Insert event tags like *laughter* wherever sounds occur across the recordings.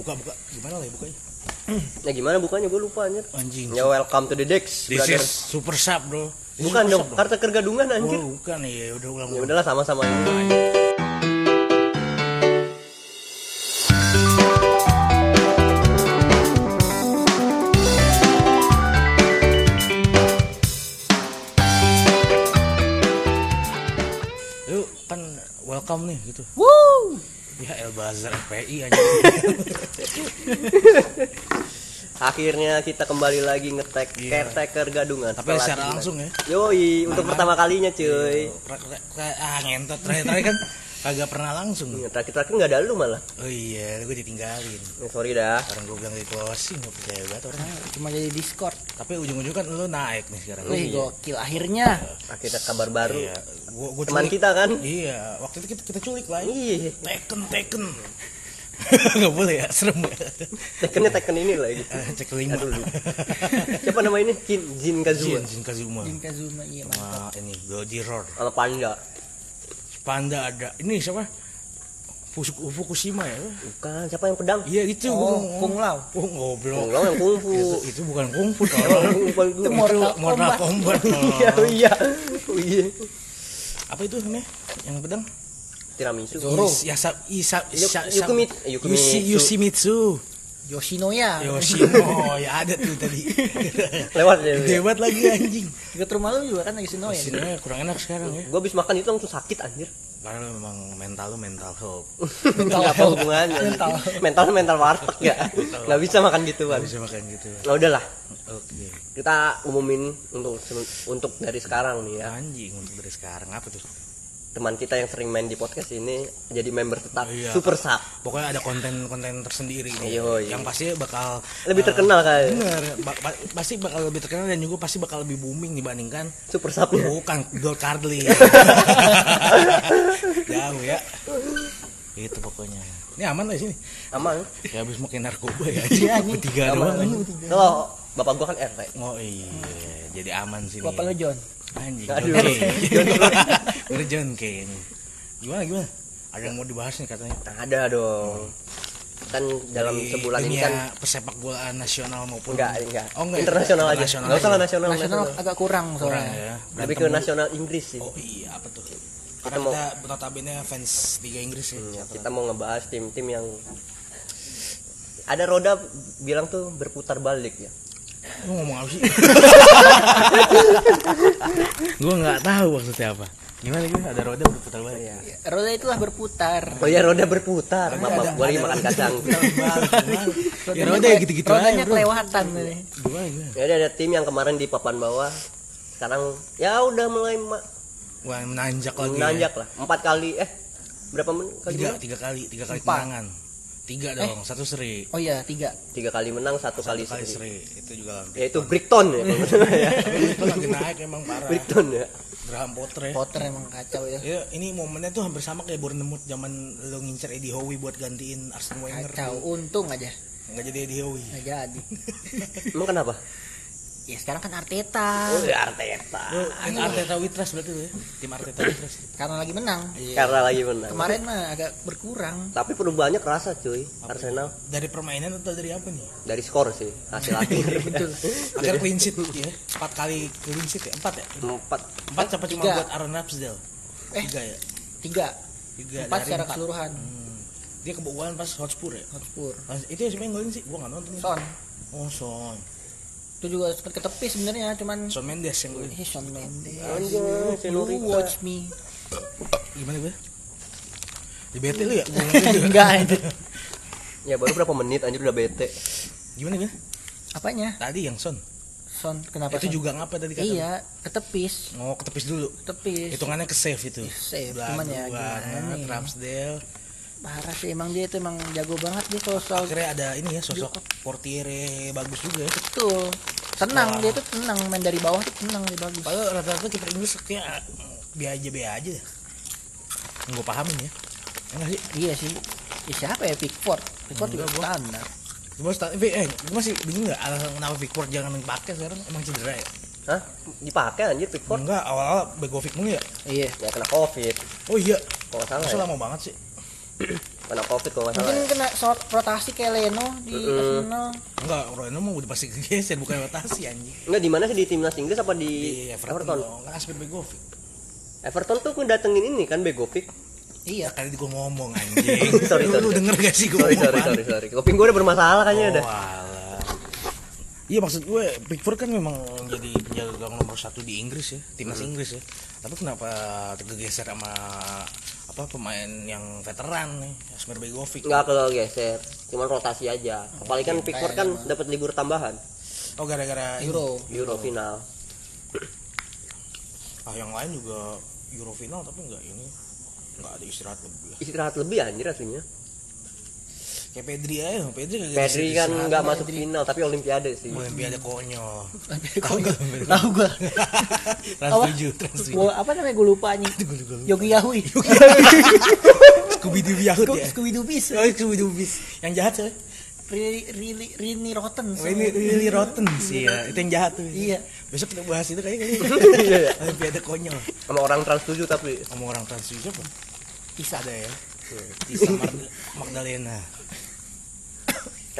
buka buka gimana lah ya bukanya *clears throat* Ya gimana bukannya gue lupa anjir. anjing Ya welcome to the Dex. this brother. is super sub bro This is Bukan dong, kartu kergadungan anjir. oh bukan ya udah ulang Ya udahlah sama-sama. yuk kan welcome nih gitu Woo! Ya El Bazar FPI aja *laughs* Akhirnya kita kembali lagi ngetek Iya. caretaker gadungan. tapi secara langsung ya Yoi, untuk Mana? pertama kalinya cuy. Ra- ah ngentot terakhir-terakhir kan kagak pernah langsung Iya, Terakhir-terakhir nggak ada lu malah. oh iya gue ditinggalin Ya, sorry dah. sekarang gue bilang di closing gak percaya banget orang Cuma jadi Discord. tapi ujung-ujung kan lu naik nih sekarang Wih, Iya. gokil. Akhirnya. Akhirnya kabar baru. iya gua, gua Teman culik. kita kan? iya waktu itu kita, kita culik lah ya. Iya. Teken, teken. *laughs* Gak boleh ya, serem ya. Tekennya teken ini lah gitu. Cek lima. Aduh. Siapa nama ini? Jin, Jin Kazuma. Jin, Jin Kazuma. Jin Kazuma iya mantap. Ini, Goji Roar. Sama Panda. Panda ada. Ini siapa? Fuku- Fukushima ya? Bukan, siapa yang pedang? Iya itu. Oh, Kung Lao. Oh, goblok. Kung Lao yang kungfu. Itu, itu bukan kungfu Itu. Mortal Mortal Kombat. Iya, iya. Oh, iya. Apa itu namanya? Yang pedang? Tiramisu. Zoro. Yasa, isa, Yu- isa, Yukumi- Yukimitsu. Yushi. Yoshinoya. Yoshino, ya ada tuh tadi. *laughs* Lewat ya. Debat lagi anjing. Dekat rumah lu juga kan Yoshinoya. Yoshino kurang enak sekarang ya. Gue habis makan itu langsung sakit anjir. Karena memang mental lu mental health. *laughs* Enggak apa hubungannya. Mental. Mental mental warteg ya. Enggak bisa makan gituan. Bisa makan gitu. Nah, udahlah. Oke. Kita umumin untuk untuk dari sekarang nih ya. Anjing untuk dari sekarang apa tuh? Teman kita yang sering main di podcast ini jadi member tetap Iya. Super Sub. Pokoknya ada konten-konten tersendiri nih. Iya, iya. Yang pasti bakal Lebih eh, terkenal kayak Bener, ba- ba- pasti bakal lebih terkenal dan juga pasti bakal lebih booming dibandingkan Super Subnya. bukan Gold Cardly. *laughs* Jauh ya. Itu pokoknya. Ini aman lah di sini. Aman. Ya habis makin narkoba ya. Iya. Bertiga Aman. doang. Kalau bapak gua kan RT. Oh iya, jadi aman sini. Bapak lu John. Anjing. Aduh. *laughs* John K. Udah John K ini. Gimana gimana? Ada yang mau dibahas nih katanya. Ada dong. Kan dalam Di sebulan ini kan persepak bolaan nasional maupun enggak enggak. Oh, enggak. Internasional aja. Enggak usah nasional. Nasional nasional. agak kurang kurang soalnya. ya. Lebih ke nasional Inggris sih. Oh iya, apa tuh? Kita Karena mau- kita notabene fans Liga Inggris ya. Ya, kita mau ngebahas tim-tim yang ada roda bilang tuh berputar balik ya. Lu ngomong apa sih? *laughs* Gua nggak tahu maksudnya apa. Gimana gitu? Ada roda berputar balik. Iya. Roda itulah berputar. Oh iya roda berputar. Bapak ada- gua lagi makan kacang. Ya roda ya gitu-gitu aja, Rodanya kelewatan nih. Ya ada, ada tim yang kemarin di papan bawah. Sekarang ya udah mulai Wah, menanjak lagi. menanjak ya. lah. Empat kali eh berapa men kali Tiga, menang? tiga kali, tiga kali kemenangan. Tiga dong, satu seri. Oh iya, tiga. Tiga kali menang, satu, Satu kali, kali seri. seri. Itu juga Ya itu Brickton ya. ya. Itu lagi naik emang parah. Brickton ya. Graham Potter ya. Potter emang kacau ya. Ya, ini momennya tuh hampir sama kayak Bournemouth zaman lo ngincer Eddie Howe buat gantiin Arsene Wenger. Kacau. Untung aja. Nggak jadi Eddie Howe. Nggak jadi. Emang kenapa? Ya sekarang kan Arteta. Oh ya Arteta. Lo tim Arteta Witras berarti tuh ya. Tim Arteta Witras. Karena lagi menang. Karena lagi menang. Kemarin mah agak berkurang. Tapi perubahannya kerasa cuy. Arsenal Dari permainan atau dari apa nih? dari skor sih hasil akhir. *laughs* Betul. Akhirnya clean sheet ya. Empat kali clean sheet ya. Empat ya. Empat. Empat siapa cuma Tiga. buat Aaron Ramsdale. Eh. Tiga ya. Tiga. Tiga Empat dari secara empat. keseluruhan. Hmm. Dia kebobolan pas Hotspur ya. Hotspur. Itu ya siapa yang golin sih? Gua nggak nonton. Son. Oh Son. Itu juga sempat ke tepi sebenarnya, cuman Son Mendes yang golin. Eh, Son Mendes. Anjing, You watch me. Gimana gue? Di bete lu ya? *laughs* Enggak itu. Ya baru berapa menit anjir udah bete. Gimana gue? Apanya? Tadi yang Son. Son kenapa? itu Son? juga ngapa tadi kata? Iya, ketepis. Oh, ketepis dulu. Ketepis. Hitungannya ke save itu. Save, Belagu cuman ya gimana banget, nih? Ramsdale. Parah sih emang dia itu emang jago banget dia kalau soal Akhirnya ada ini ya sosok Portiere bagus juga ya. betul. Tenang dia tuh tenang main dari bawah tuh tenang dia bagus. Padahal rata-rata kiper Inggris kayak biasa aja biasa aja. Gue pahamin ya. Enggak sih? Iya sih. Ya, siapa ya Pickford? Pickford juga gua- standar. Gue sta- eh, gue masih bingung nggak alasan kenapa Pickford jangan dipakai sekarang emang cedera ya? Hah? Dipakai anjir Pickford? Enggak, awal-awal Begovic mulu ya? Iya. Ya kena Covid. Oh iya, Kalau salah. masa Ya. lama banget sih. Kena covid kalau nggak salah Mungkin ya. kena soal rotasi kayak Leno di Mm-mm. Arsenal. Enggak, Royno mah udah pasti *laughs* kegeser bukan rotasi anjing. Enggak di mana sih di timnas Inggris apa di, Di Everton, Everton? dong, kan Asper Begovic. Everton tuh datengin ini kan Begovic. Iya. Kali gue ngomong anjing. *laughs* Sorry, lu, sorry, lu sorry. denger gak sih gue Sorry sorry sorry sorry. Kuping gue udah bermasalah kayaknya Oh, udah. alah. Iya maksud gue Pickford kan memang jadi penjaga gawang nomor satu di Inggris ya, timnas Inggris ya. Tapi kenapa tergeser sama apa pemain yang veteran nih, Asmer Begovic? Enggak kalau geser, cuman rotasi aja. Apalagi kan Pickford kan dapat libur tambahan Oh gara-gara ini. Euro. Euro final. Ah yang lain juga Euro final tapi enggak ini enggak ada istirahat lebih. Istirahat lebih anjir aslinya. Kayak Pedri aja, Pedri kagak Pedri kan nggak masuk final tapi olimpiade sih. Olimpiade konyol. Tahu gua. Tahu gua. Trans Apa? 7, Trans 7. Gua apa namanya lupa. Gue lupa. Yogi Yahui. *laughs* Scooby Doo Yahut ya. Scooby Doo bis. Oh, Scooby Doo bis. Yang jahat sih. Really, really, Rini Rotten. Oh, ini really rotten sih ya. Itu yang jahat tuh. Iya. Besok kita bahas itu kayaknya. *laughs* Iya, iya. Olimpiade konyol. Sama orang trans 7 tapi Ngomong orang trans juga apa? Bisa. Ada ya. Tisa Magdalena.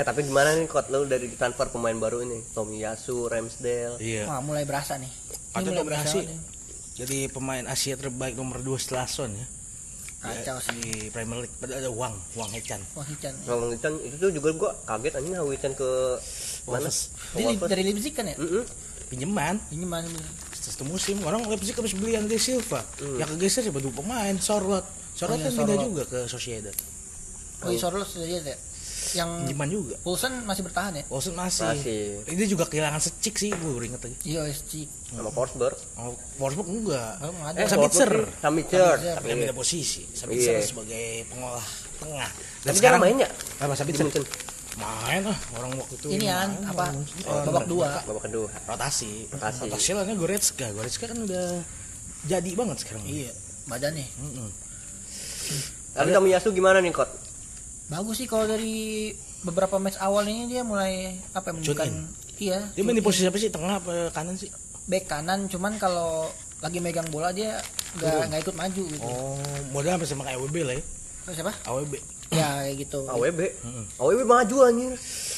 Eh tapi gimana nih kot lu dari transfer pemain baru ini? Tomiyasu, Ramsdale. Iya. Wah, mulai berasa nih. Ini Kata mulai dominasi. nih. Jadi pemain Asia terbaik nomor 2 setelah Son ya. Kacau sih. Di Premier League Padahal ada Wang, Wang Hechan. Wah, Hichan. Ngomong Wican itu tuh juga gua kaget anjing Wican ke mana? Dia li- dari Leipzig kan ya? Mm-mm. Pinjeman Ini mana? satu musim orang Leipzig habis beli Andre Silva. Yang kegeser siapa dua pemain, Sorlot. Sorlot Oh iya, kan pindah juga ke Sociedad. Oh, iya, sudah lihat ya. Yang Pinjeman juga. Poulsen masih bertahan ya? Olsen masih. Masih. Ini juga kehilangan secik sih, gue inget aja. Iya, SG. Sama Forsberg. Oh, Wolfsburg enggak. Oh. Eh, Sabitzer. Sabitzer. Tapi kan beda posisi. Sabitzer Iya. sebagai pengolah tengah. Tapi sekarang main ya? Apa Di Sabitzer? Main ah, orang waktu itu. Ini kan main, apa? orang- Babak dua. Babak kedua. Rotasi. Rotasi. Rotasi lainnya Goretzka. Goretzka kan udah jadi banget sekarang. Iya, badannya. Mm-mm. Tapi Tomiyasu gimana nih kot? Bagus sih kalau dari beberapa match awal ini dia mulai apa ya, menunjukkan iya Dia main di posisi apa sih? Tengah apa kanan sih? back kanan cuman kalau lagi megang bola dia nggak nggak ikut maju gitu Oh, modal hampir sama kayak AWB lah ya. Terus siapa AWB. ya kayak gitu AWB. Mm-mm. AWB maju anjir.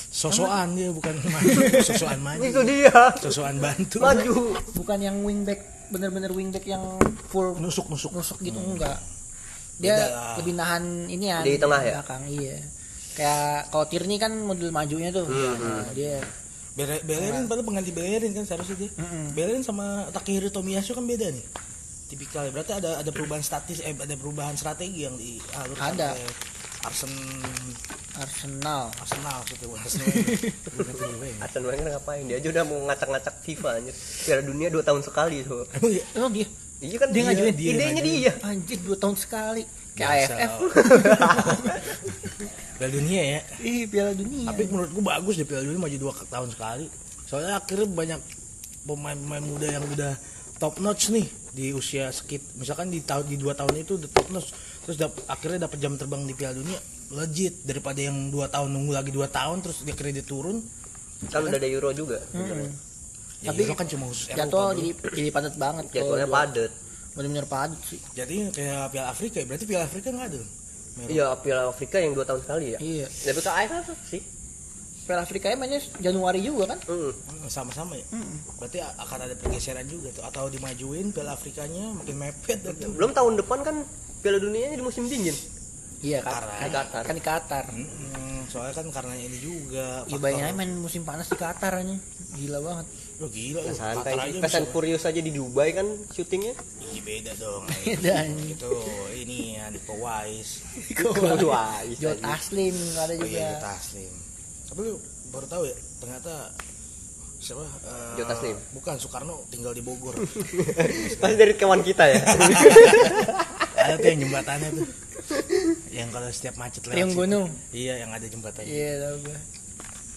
Sosokan dia bukan *laughs* maju. Sosokan maju. Itu dia. Sosokan bantu. Maju. bukan yang wingback bener-bener wingback yang full Nusuk nusuk. nusuk gitu enggak dia lah. lebih nahan ini ya Di tengah ya? belakang iya kayak kalau Tierney kan model majunya tuh nah, dia Bele- Bellerin padahal pengganti Bellerin kan seharusnya dia. Mm-mm. Bellerin sama Takehiro Tomiyasu kan beda nih. Tipikal berarti ada ada perubahan statis eh ada perubahan strategi yang dialur Ada. sampai Arsenal Arsenal *laughs* Arsenal bukan Arsenal. Arsenal Wenger. Wenger ngapain? Dia aja udah mau ngacak-ngacak FIFA anjir. Piala dunia 2 tahun sekali. Emang ya? emang dia Iya kan Dia ngajuin, dia idenya ngajuin. dia. anjir dua tahun sekali kayak. AFF *laughs* Piala dunia ya. ih piala dunia Tapi menurut gua bagus deh Piala dunia maju dua tahun sekali. Soalnya akhirnya banyak pemain-pemain muda yang udah top notch nih di usia sekit misalkan di tahun di dua tahun itu udah top notch terus dap- akhirnya dapat jam terbang di Piala Dunia legit daripada yang dua tahun nunggu lagi dua tahun terus dia kredit turun Kan udah ada Euro juga. Mm-mm. Ya, Tapi itu kan cuma khusus Eropa, jadwal jadi jadi padat banget Jadwalnya kalau padat. bener-bener padat sih jadi kayak Piala Afrika ya berarti Piala Afrika nggak ada. Iya, Piala Afrika yang 2 tahun sekali ya. iya Tapi ke AFF sih. Piala Afrika ya mainnya Januari juga kan Mm. Sama-sama ya Mm-mm. berarti akan ada pergeseran juga tuh atau dimajuin Piala Afrikanya makin mepet dan tuh *laughs* Belum tahun depan kan Piala dunianya di musim dingin. iya Qatar. kan Di Qatar. kan di Qatar Mm-mm, soalnya kan karena ini juga Iya bayangin aja main musim panas di Qatar aja gila banget Lo gila lu, santai. Bisa- Furious aja di Dubai kan syutingnya. Ih, beda dong. *laughs* Beda, itu ini Nico Wise. Wah, Jod Aslim ada Oh juga iya, Jota Taslim. Tapi lu baru tahu ya, ternyata siapa? eh, Jota Taslim. Bukan Soekarno tinggal di Bogor. *laughs* Pasti dari kawan kita ya. *laughs* ada tuh yang jembatannya tuh. Yang kalau setiap macet lewat. Situ. Gunung Iya, yang ada jembatannya. iya tau gue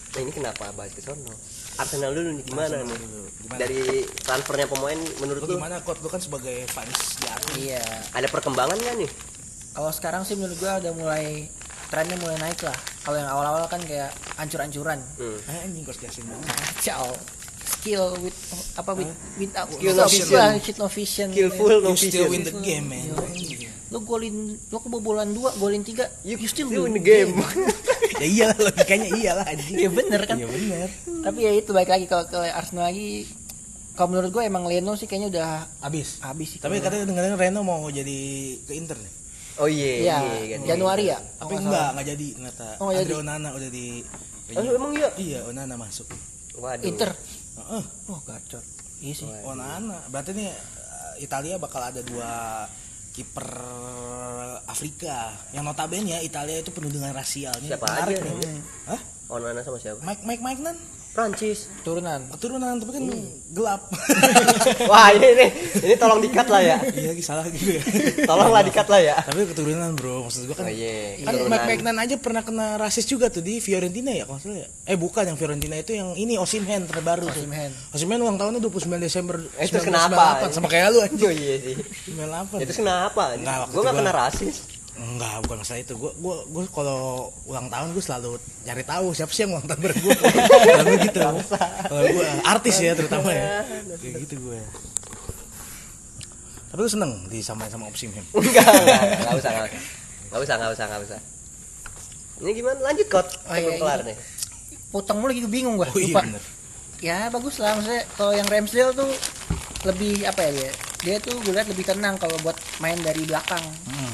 Nah, ini kenapa bahas ke sono? Arsenal dulu nih gimana Arsenal nih? dulu. Gimana? Dari transfernya pemain menurut Lu gimana Kot? Lu kan sebagai fans di Arsenal. iya ada perkembangan nggak nih? kalau sekarang sih menurut gue udah mulai trennya mulai naik lah kalau yang awal-awal kan kayak ancur-ancuran Hmm. Anjing kos kasih kacau skill with apa with with uh, Skill no no vision. vision no vision Skillful no You still vision. win the game, man. Yo. lu golin lu kebobolan dua golin tiga you, still You win in the game. *laughs* ya iyalah logikanya iyalah anjing Iya bener kan iya bener tapi ya itu baik lagi kalau ke Arsenal lagi kalau menurut gue emang Leno sih kayaknya udah habis habis sih tapi katanya dengerin Reno mau jadi ke Inter nih Oh iya. Iya, iya, kan. Januari ya? tapi Oh, nggak enggak enggak jadi ternyata Oh, Andre jadi. Onana udah di Oh, emang iya? iya Onana masuk Waduh. Inter. Heeh. Oh, gacor. Iya sih. Onana berarti nih eh, Italia bakal ada dua kiper Afrika yang notabene ya Italia itu penuh dengan rasialnya Siapa Menarik aja nih. nih? Hah? Onana sama siapa? Mike Mike Mike nan Prancis. Turunan. keturunan tapi kan gelap *laughs* Wah, ini ini ini tolong dikat lah ya. iya salah gitu ya Tolonglah dikat lah ya. tapi keturunan bro maksud gua kan Oh iya. kan. Mike aja pernah kena rasis juga tuh di Fiorentina ya kalau salah ya eh bukan yang Fiorentina itu yang ini Osimhen terbaru tuh Osimhen. Osimhen ulang tahunnya 29 Desember Eh, 1998 kenapa? sama kayak lu Oh anjing iya sih. 98 Itu kenapa? Itu gak gua- kena rasis. Enggak, bukan masalah itu. Gua gua gua kalau ulang tahun gue selalu nyari tahu siapa sih yang ulang tahun bareng gue. *laughs* Kalau gitu. Kalau gue artis ya terutama ya. Kayak gitu gue. Tapi lu seneng disamain sama Simhem. Enggak, enggak, enggak usah, enggak usah. Enggak usah, enggak usah, enggak usah. Ini gimana? Lanjut kot. Oh, iya, kelar iya. nih. Potong mulu gitu bingung gua. Oh iya Lupa. bener. Ya bagus lah maksudnya kalau yang Ramsdale tuh lebih apa ya dia? Dia tuh gue lihat lebih tenang kalau buat main dari belakang.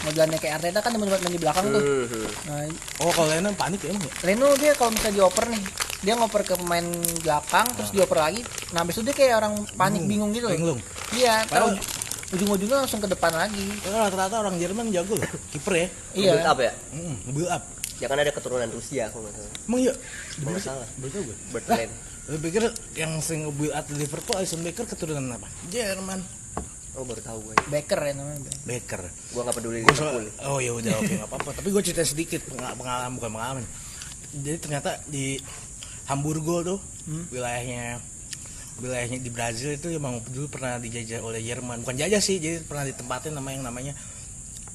Modelannya kayak Arteta kan temen buat main di belakang tuh. Hmm, hmm. Nah, Oh kalau Lena panik ya emang ya? Leno dia kalau misalnya dioper nih, dia ngoper ke pemain belakang terus dioper lagi. Nah, habis itu dia kayak orang panik bingung gitu. loh. Linglung. Iya, Padahal- tahu ujung-ujungnya langsung ke depan lagi. Oh, rata-rata orang Jerman jago loh. Kiper ya. Iya. Build up ya? Mm, build up. Ya kan ada keturunan Rusia kalau nggak salah. Emang iya? Nggak salah. Tau gue. Bertren. Lu pikir yang sering build up di Liverpool Alisson Becker keturunan apa? Jerman. Oh baru tahu gue. Backer ya namanya. Becker. Gue nggak peduli Gua soal- oh ya udah oke nggak apa-apa. Tapi gue cerita sedikit pengal- pengalaman bukan pengalaman. Jadi ternyata di Hamburgo tuh wilayahnya wilayahnya di Brazil itu emang dulu pernah dijajah oleh Jerman. Bukan jajah sih jadi pernah ditempatin nama yang namanya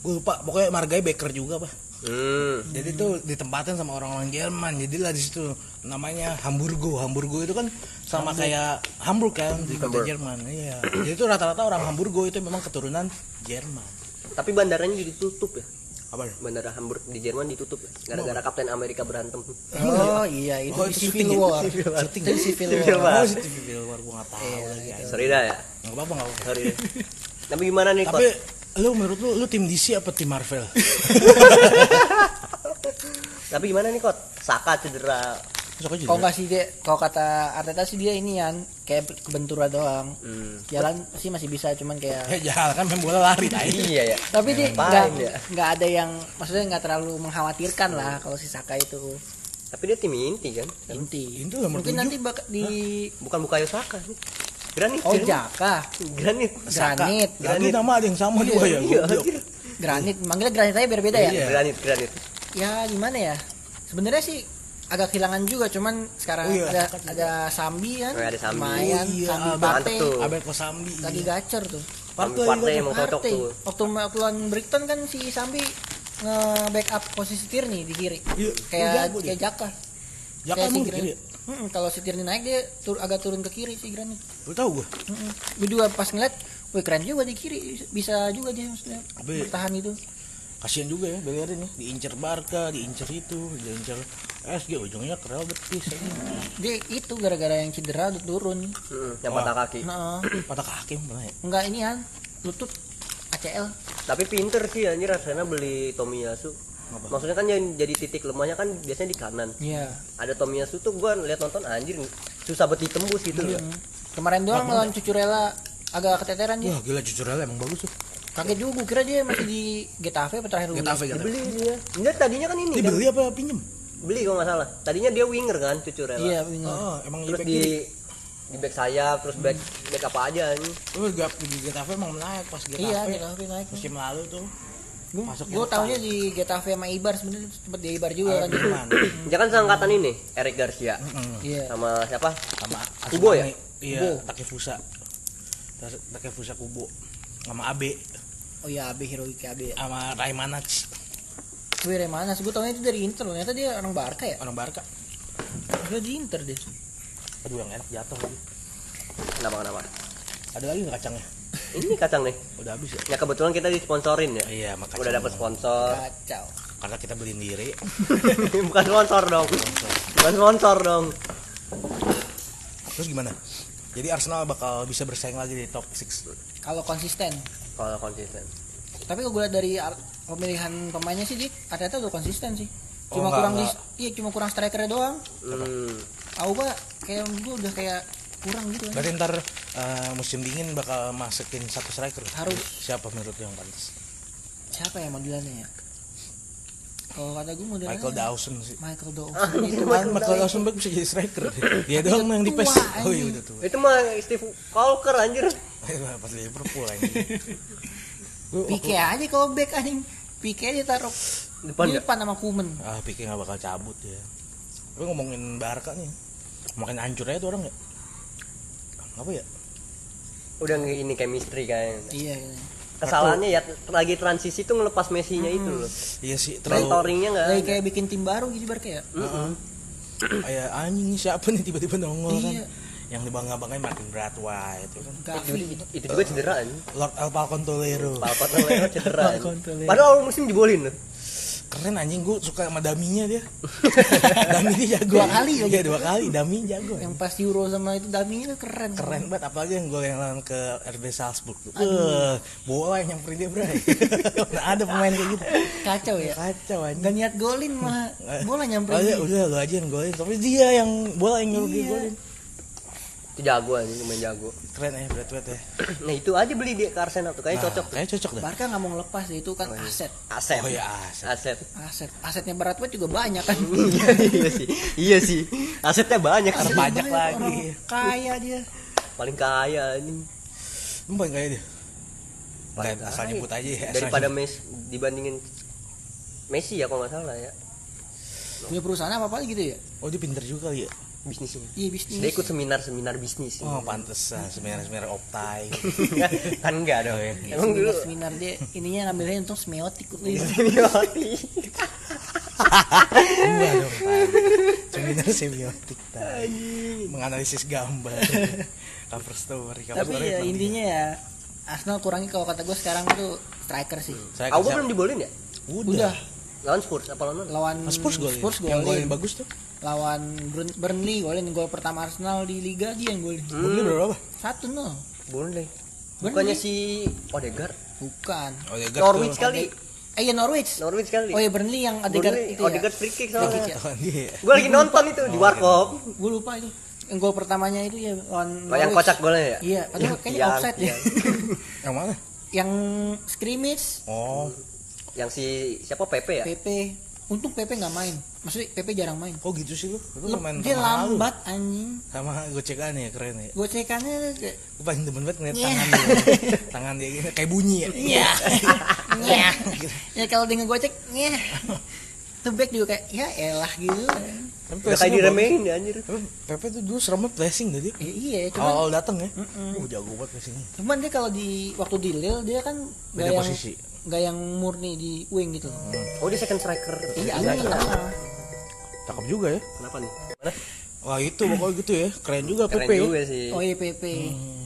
gue lupa. Pokoknya marganya Becker juga pak Hmm. jadi itu ditempatin sama orang-orang Jerman jadilah di situ namanya Hamburgo Hamburgo itu kan sama kayak Hamburg kan di kota Hamburg. Jerman iya jadi itu rata-rata orang Hamburgo itu memang keturunan Jerman Tapi bandaranya jadi tutup ya. apa Bandara Hamburg di Jerman ditutup ya. Gara-gara Kapten Amerika berantem. Oh *laughs* iya, itu Oh, di itu Civil syuting ya? War. Civil War. Itu di Civil Civil War. War. Oh, Civil War gua nggak tahu Iya, lagi. gitu. Sorry dah ya. Nggak apa-apa nggak apa-apa. Sorry. deh. Tapi gimana nih Tapi lu menurut lu lu tim DC apa tim Marvel? *laughs* Tapi gimana nih kot? Saka cedera. Kalau nggak sih dia, kalau kata Arteta sih dia ini kan kayak kebentura doang. Hmm. Jalan sih masih bisa, cuman kayak Ya *laughs* jalan kan main bola lari. Iya ya. tapi dia nggak nggak ada yang maksudnya nggak terlalu mengkhawatirkan lah kalau si Saka itu Tapi dia tim inti kan? inti. Itu nomor Mungkin nanti bak di Bukan Bukayo Saka. Granit. Oh Granit. Jaka, Granit. Granit, Granit nama ada yang sama dua ya. Iya, anjir. granit, manggilnya granit aja biar beda ya. Iya. Granit, granit. Ya gimana ya? Sebenarnya sih agak kehilangan juga, cuman sekarang Oh iya, ada juga. ada Sambi kan, Oh, ada Sambi. lumayan, Oh iya, Sambi Abel. Tuh. Abel Kosambi. lagi iya. gacor tuh. Partai Partai emang cocok Partai. tuh. Waktu waktu lawan Brighton kan si Sambi nge-backup posisi Tierney di kiri. Iya, Kayak dia. kayak Jaka. Jaka Kayak si kiri. Hmm, kalau si Tierney naik dia tur agak turun ke kiri si Granit. Lu tahu gua. Hmm, gue juga pas ngeliat, wih keren juga di kiri, bisa juga dia maksudnya Tapi- bertahan itu. Kasihan juga ya Bellerin nih, diincer Barca, diincer itu, diincer SG ujungnya ke Real Betis. ini. Dia itu gara-gara yang cedera turun. Hmm, yang patah kaki. Nah, *clears throat* Patah kaki pernah ya? enggak ini kan lutut ACL. Tapi pinter sih anjir Arsenal beli Tomiyasu. Maksudnya kan yang jadi titik lemahnya kan biasanya di kanan. Iya. Ada Tomiyasu tuh gua lihat nonton anjir susah banget ditembus gitu loh. Hmm. Kemarin doang lawan Cucurella agak keteteran dia. Wah gila Cucurella emang bagus tuh. Kaget juga gue kira dia masih di Getafe apa terakhir Getafe Getafe. Dibeli dia. Dia tadinya kan ini kan. Dibeli apa pinjem? Beli kalau nggak salah. Tadinya dia winger kan Cucurella. Iya, winger. Oh, emang Terus di di back sayap, terus back back apa aja ini. Terus gak di Getafe emang naik pas Getafe. Iya, Getafe naik. Musim lalu tuh. Masuk Gue taunya di Getafe sama Ibar sebenarnya sempet di Ibar juga kan. Jerman. *clears throat* Dia kan seangkatan ini, Eric Garcia. Iya. Sama siapa? Sama Kubo ya? Iya. Takefusa. Ta- Takefusa Kubo. Sama Abe, Oh iya, Abe Hiroyuki Abe. sama Raimanac, Gue dari mana? Gue taunya itu dari Inter loh. Ternyata dia orang Barca ya. orang Barca. Udah di Inter deh. Aduh yang enak jatuh lagi. Kenapa kenapa? Ada lagi nggak kacangnya? Ini kacang nih. Udah habis ya? Ya kebetulan kita disponsorin ya. Iya, makanya. Udah dapat sponsor. Kacau. Karena kita beliin diri. *laughs* Bukan sponsor dong. Bukan sponsor dong. Terus gimana? Jadi Arsenal bakal bisa bersaing lagi di top 6. Kalau konsisten. Kalau konsisten. Tapi kalau gue lihat dari ar- pemilihan pemainnya sih, Dik, Arteta udah konsisten sih. Oh, Cuma enggak, kurang enggak. di, iya cuma kurang strikernya doang. Hmm. Auba kayak gue udah kayak kurang gitu. Berarti ntar eh, musim dingin bakal masukin satu striker. Harus. Siapa menurut yang pantas? Siapa ya modelannya ya? Kalau kata gue modelannya Michael Dawson sih. Michael Ah, *laughs* Dawson itu Kan Michael Dawson baik bisa jadi striker. *coughs* Dia doang yang di PES. Oh iya udah tua. Itu mah Steve Walker anjir. *laughs* Pas Liverpool anjing. *laughs* Gua- Pique aja kalau back anjing. Pique aja taruh Depan nggak? depan sama Kuman. Ah, pikir nggak bakal cabut ya. Tapi ngomongin Barca nih, makin hancur aja tuh orang ya. Apa ya? Udah nge- ini chemistry kan. Iya. iya. Kesalahannya ya lagi transisi tuh ngelepas Messi-nya itu loh. Iya sih, terlalu Mentoringnya enggak. Lagi kayak bikin tim baru gitu Barca ya. kayak anjing siapa nih tiba-tiba nongol Iya. kan. Yang dibangga-banggain Martin Bradway itu kan. Itu juga cedera anjing. Lord El Falcon Tolero. Papat Leo *laughs* cedera. Padahal awal musim jebolin. Keren anjing gue suka sama daminya dia. *laughs* Dami dia jago. Dua kali lagi. Iya, dua kali Dami jago. Yang pas Euro sama itu daminya tuh keren. keren banget apalagi yang gol yang lawan ke RB Salzburg tuh. Eh, bola yang nyamperin dia, Bray. *laughs* Mana ada pemain kayak gitu. Kacau ya. Kacau anjing. Gak niat golin mah bola Oh, nyamperin. dia. udah lu aja yang golin. Tapi dia yang bola yang nyuruh dia Iya. golin. Itu jago anjing, main jago. Keren ya Bradway ya. *clears throat* Nah, itu aja beli dia ke Arsenal tuh kayaknya Nah, cocok. Kayak cocok dah. Barca nggak mau ngelepas deh, itu kan aset. Aset. Oh iya, aset. Aset. Aset. Asetnya Bradway juga banyak kan. *laughs* iya, iya sih. Iya sih. Asetnya banyak. Aset banyak Banyak lagi. orang Kaya dia. Paling kaya. Lu paling kayak dia. Paling asal kaya. nyebut aja ya. Daripada. Messi dibandingin Messi ya kalau nggak salah ya. Punya perusahaan apa apa gitu ya? Oh, dia pinter juga kali ya. Bisnisnya. Iya bisnis. Dia ikut seminar-seminar bisnis. Oh, pantesan seminar-seminar optai. *laughs* kan enggak dong. Oh, iya. Emang dulu seminar, seminar dia ininya ngambilnya untuk semiotik. Iya. semiotik. *laughs* Enggak dong. Seminar semiotik tay. Menganalisis gambar. Cover story, cover Tapi story ya intinya ya Arsenal kurangi kalau kata gue sekarang tuh striker sih. Saya Aku belum dibolin ya? udah. Udah. Lawan Spurs apa lawan? Lawan Ah, Spurs golin. Spurs Yang golin bagus tuh. Lawan Burn- Burnley golin gol pertama Arsenal di liga dia yang golin. Hmm. Burnley berapa? Satu nol. Boleh. Burnley. Bukannya si Odegaard? Bukan. Oh, ya, Norwich kali. Eh ya Norwich. Norwich kali. Oh ya Burnley yang Odegaard Burnley, itu ya. Odegaard free kick Free kick soalnya. ya. Gue lagi nonton itu di warkop. Gue lupa itu. Yang gol pertamanya itu ya lawan Oh, yang Norwich. kocak golnya ya? Iya, aduh kayaknya Yang- offside ya. Yang mana? yang scrimmage Oh, Yang si siapa Pepe ya? PP. Untung PP nggak main. Maksudnya PP jarang main. kok gitu sih lu? Lu main dia lu. lambat anjing. Sama gocekan ya keren ya. Gocekannya kayak Gue paling demen banget ngeliat Iya. tangan dia. *laughs* tangan dia gini kayak bunyi ya. *laughs* Iya. Iya. ya kalau dia ngegocek, iya. Tuh back juga kayak ya elah gitu. Tapi Udah kayak diremehin ya anjir. Pepe tuh dulu serem banget passing tadi. Ya, iya, cuman Awal datang ya. Mm-mm. Oh, jago banget passingnya. cuman dia kalau di waktu di Lille dia kan Beda yang posisi. Nggak yang murni di wing gitu. Oh dia second striker. Iya, Iya. Cakep juga ya. Kenapa nih? Mana? Wah itu pokoknya gitu ya. Keren juga Keren Pepe. juga sih. Oh iya PP. Hmm.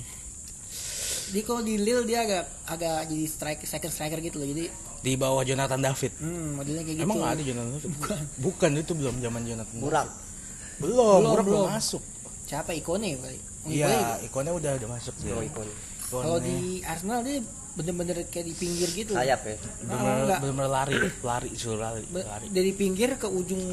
Dia kalau di Lille dia agak agak jadi striker second striker gitu loh. Jadi Di bawah Jonathan David. hmm, modelnya kayak gitu. Emang nggak ada Jonathan David? Bukan. Bukan itu belum zaman Jonathan. Burak. Belum, Belum, Burak belum masuk. Siapa Ikone kali? Oh, Ikone. Iya, ikonnya udah udah masuk dia. Oh, ikon. Kalau Ikonnya. di Arsenal dia bener-bener kayak di pinggir gitu. Sayap ya. bener-bener enggak. bener-bener lari, *clears throat* lari suruh lari, lari. dari pinggir ke ujung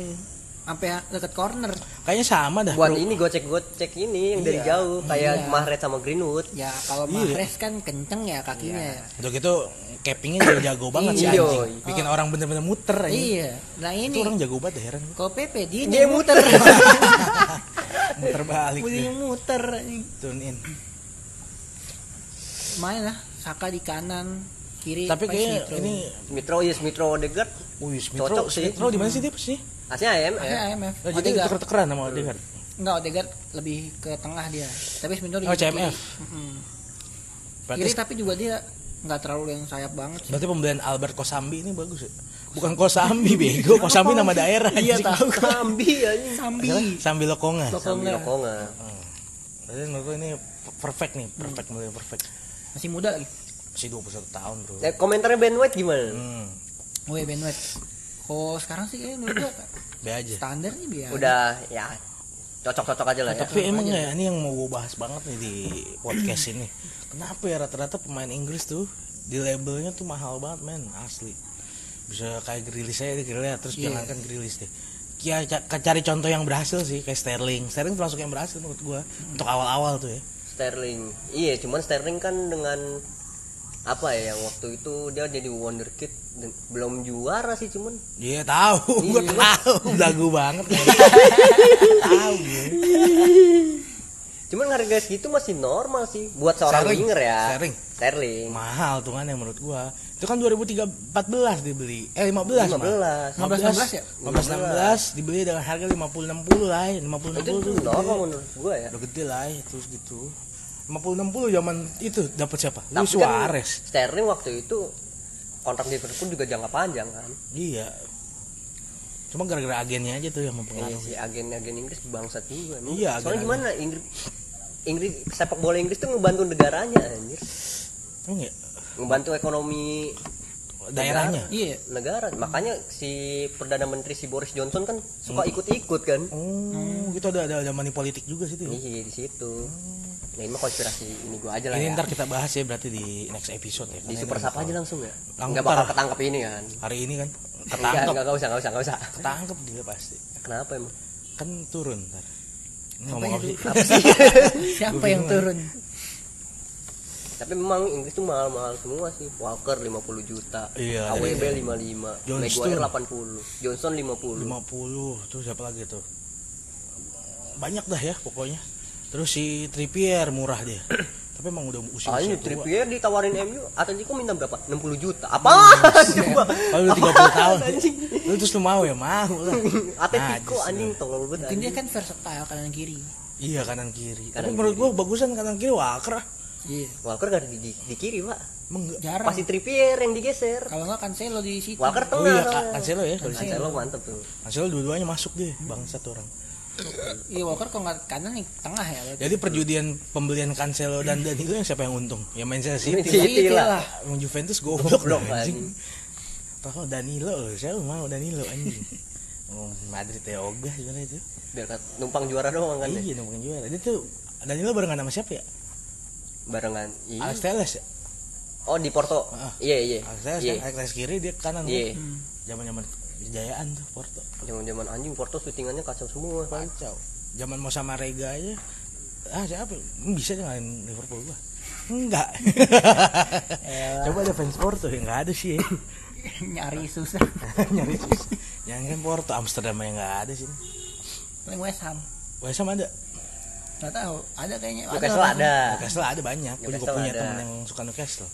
sampai dekat corner. Kayaknya sama dah. Buat bro. ini gocek-gocek ini yang dari Iya. jauh kayak Iya. Mahrez sama Greenwood. Ya kalau Iya. Mahrez kan kenceng ya kakinya. ya. Untuk itu cappingnya juga jago banget sih Iya. anjing. Bikin orang bener-bener muter aja. Iya. Nah Itu ini orang jago banget dah, heran. kalau Pepe dia, Dia muter. Muter balik yang muter. Tune in. Main lah. Saka di kanan, kiri. Tapi kayaknya ini Smithro ya Smithro Odegaard. Wih, Smithro, Cocok sih. Smithro di mana sih dia pasti? Aslinya AM Ada ya. AMF. Oh, jadi Odegaard. tuker-tukeran sama Odegaard. Enggak, Odegaard lebih ke tengah dia. Tapi di Oh, kiri. CMF. Berarti, Kiri tapi juga dia nggak terlalu yang sayap banget sih. berarti pembelian Albert Kosambi ini bagus ya? Bukan Kosambi bego, Kosambi nama daerah. Iya tahu. Kambi anjing. Sambi. Apa? Sambil lokonga. Lok- Sambil Lokonga. lokonga. Jadi menurut ini perfect nih, perfect mulai perfect. Masih muda lagi. Masih 21 tahun, Bro. Eh, komentarnya Ben White gimana? Hmm, Woi Ben White. Kok sekarang sih kayaknya menurut gua *coughs* be aja. standar nih biar. Udah ya cocok-cocok aja lah ya. Tapi emang ya ini yang mau gue bahas banget nih di podcast ini. Kenapa ya rata-rata pemain Inggris tuh di labelnya tuh mahal banget men asli. Bisa kayak Grilis aja deh Grilis terus Iya. jangankan Grilis deh. Ya, ca- cari contoh yang berhasil sih kayak Sterling. Sterling termasuk yang berhasil menurut gua untuk awal-awal tuh ya. Sterling. Iya, cuman Sterling kan dengan apa ya yang waktu itu dia jadi wonderkid dan belum juara sih cuman Iya tahu, *laughs* gua Iya. tahu, belagu banget. *laughs* tahu gue. cuman harga segitu masih normal sih buat seorang Sterling. winger ya Sterling. Sterling Mahal tuh kan yang menurut gua. Itu kan 2014 dibeli. Eh 15 15. 15, ya? 15 16 dibeli dengan harga 50 60 lah. ya. 50 itu 60 tuh normal menurut gua ya Udah gede lah terus gitu. 50 60 zaman itu dapat siapa? Tapi Luis kan Suarez. Sterling waktu itu kontrak di Liverpool juga jangka panjang kan Iya. Cuma gara-gara agennya aja tuh yang Iya mempengaruhi. si agen-agen Inggris bangsat juga emang. Iya, soalnya gimana Inggris Inggris sepak bola Inggris tuh ngebantu negaranya anjir Emang ya? ngebantu ekonomi Daerahnya. Iya. negara makanya si perdana menteri si Boris Johnson kan suka ikut-ikut kan Oh, gitu ada ada, ada money politik juga situ ya. iya di situ nah ini mah konspirasi ini gua aja lah Ini ya ntar kita bahas ya berarti di next episode ya. di karena super sapa aja langsung ya Langsung nggak bakal ketangkep ini kan Hari ini kan Enggak, ketangkep. enggak, enggak usah, enggak usah, enggak usah. Ketangkep dia pasti. Kenapa emang? Kan turun ntar. Ngomong yang apa sih? Apa sih? *laughs* Siapa yang turun? Tapi memang Inggris tuh mahal-mahal semua sih. Walker 50 juta, Iya, AWB iya. 55, Johnston. Maguire 80, Johnson 50. 50 tuh siapa lagi tuh banyak dah ya pokoknya terus si Trippier murah dia *clears throat* tapi emang udah usia Ah, usia ini tua Trippier ditawarin MU, Atletico minta berapa? 60 juta. Apaan? Coba. *laughs* kalau udah 30 tahun *laughs* Anjing. lu terus lu mau ya mau lah *laughs* Atletico anjing tolol banget. Mungkin dia kan versatile kanan kiri. iya kanan kiri tapi Kanan menurut kiri. gua bagusan kanan kiri Walker Iya. Walker gak ada di, di, di kiri, Pak. enggak Jarang. Pasti Trippier yang digeser. Kalau nggak Cancelo di situ. Walker oh tengah. iya soalnya. Ka- Cancelo ya kalau di situ. Cancelo mantep tuh. Cancelo dua-duanya masuk deh bangsat orang Iya Walker kalau nggak kanan nih tengah ya. berarti. jadi perjudian pembelian Cancelo dan Danilo yang siapa yang untung ya Manchester City City City lah. lah. Emang Juventus goblok Goblok, anjing. Tahu Danilo loh, saya mau Danilo anjing. *laughs* Oh, Madrid ya ogah gimana itu? Biar numpang juara doang kan ya. Iya, numpang juara. Dia tuh Danilo barengan sama siapa ya? Barengan. Iya. Alex ya? Oh, di Porto. Ah. Iya, iya. Alex Telles Iya. kan, Alex kiri dia kanan. Iya. Hmm. Zaman-zaman kejayaan tuh Porto. Zaman-zaman anjing Porto syutingannya kacau semua kan. Kacau. Zaman mau sama Rega aja. Ah, siapa? Bisa ngalahin Liverpool gua. Enggak. Coba ada fans Porto ya enggak ada sih. Ya. *coughs* Nyari susah. *coughs* Nyari terus. Jangan kan Porto, Amsterdam yang enggak ada sih. Paling West Ham. West Ham ada. Nggak tahu. Ada kayaknya. Newcastle ada. Newcastle ada banyak. Gue juga punya ada. temen yang suka Newcastle.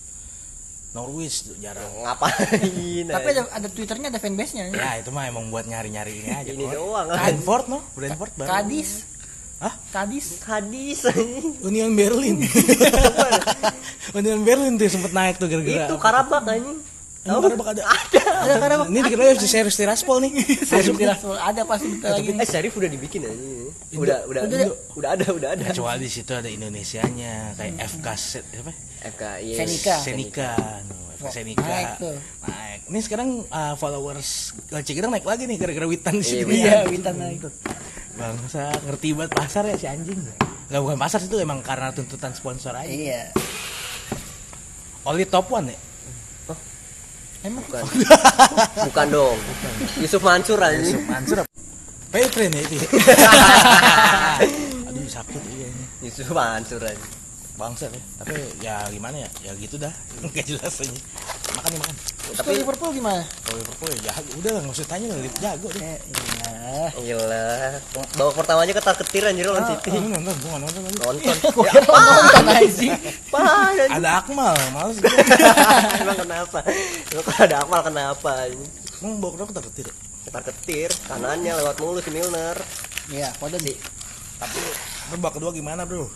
Norwich tuh jarang. Ngapain? Tapi ada ada twitternya ada fanbase-nya. Ya itu mah emang buat nyari-nyari ini aja. ini kok. doang. Brentford no? Brentford baru. Kadis. Hah? Kadis. Anjing. Union Berlin. *laughs* Union Berlin tuh sempet naik tuh gara-gara. Itu Karabak anjing. Tahu? Karabak ada. Ada karena Ini dikira FC Serius Tiraspol nih. Di Rasul. Ada pasti bentar lagi. Eh Syarif udah dibikin anjing. Udah, udah, Udah. udah, udah ada, udah ada. Kecuali di situ ada Indonesianya kayak FK Set apa? FKI. Senika. Senika. No, FK Senika. Naik tuh. Naik. Ini sekarang uh, followers Cikidang naik lagi nih gara-gara Witan di situ. Iya, Witan naik. Bangsa ngerti banget pasar ya si anjing. Lah bukan pasar itu emang karena tuntutan sponsor aja. Iya. Oli top one ya? Emang Bukan. *laughs* Bukan dong. Yusuf Mansur anjing. Mansur apa? Patreon ya itu. Aduh sakit iya ini. Yusuf Mansur anjing. Bangsa ya. Tapi ya gimana ya? Ya gitu dah. *laughs* Enggak jelas aja. Makan nih makan. Tapi Tapi Liverpool gimana? Kalau Liverpool ya jago. Udah lah nggak usah tanya lah. Liverpool jago deh. Eh, iya. gila. Babak pertama aja ketar ketir anjir lawan City. Lu nonton, *laughs* gua nggak nonton lagi. Nonton. Gue kira mau nonton aja. Apaan anjing? Ada Akmal, males gua. *laughs* Emang kenapa? Emang kalau ada akmal kenapa anjing? Emang bawa kenapa tak ketir? Ketar ketir, kanannya lewat mulu si Milner. Iya, kode nih. Tapi babak kedua gimana bro?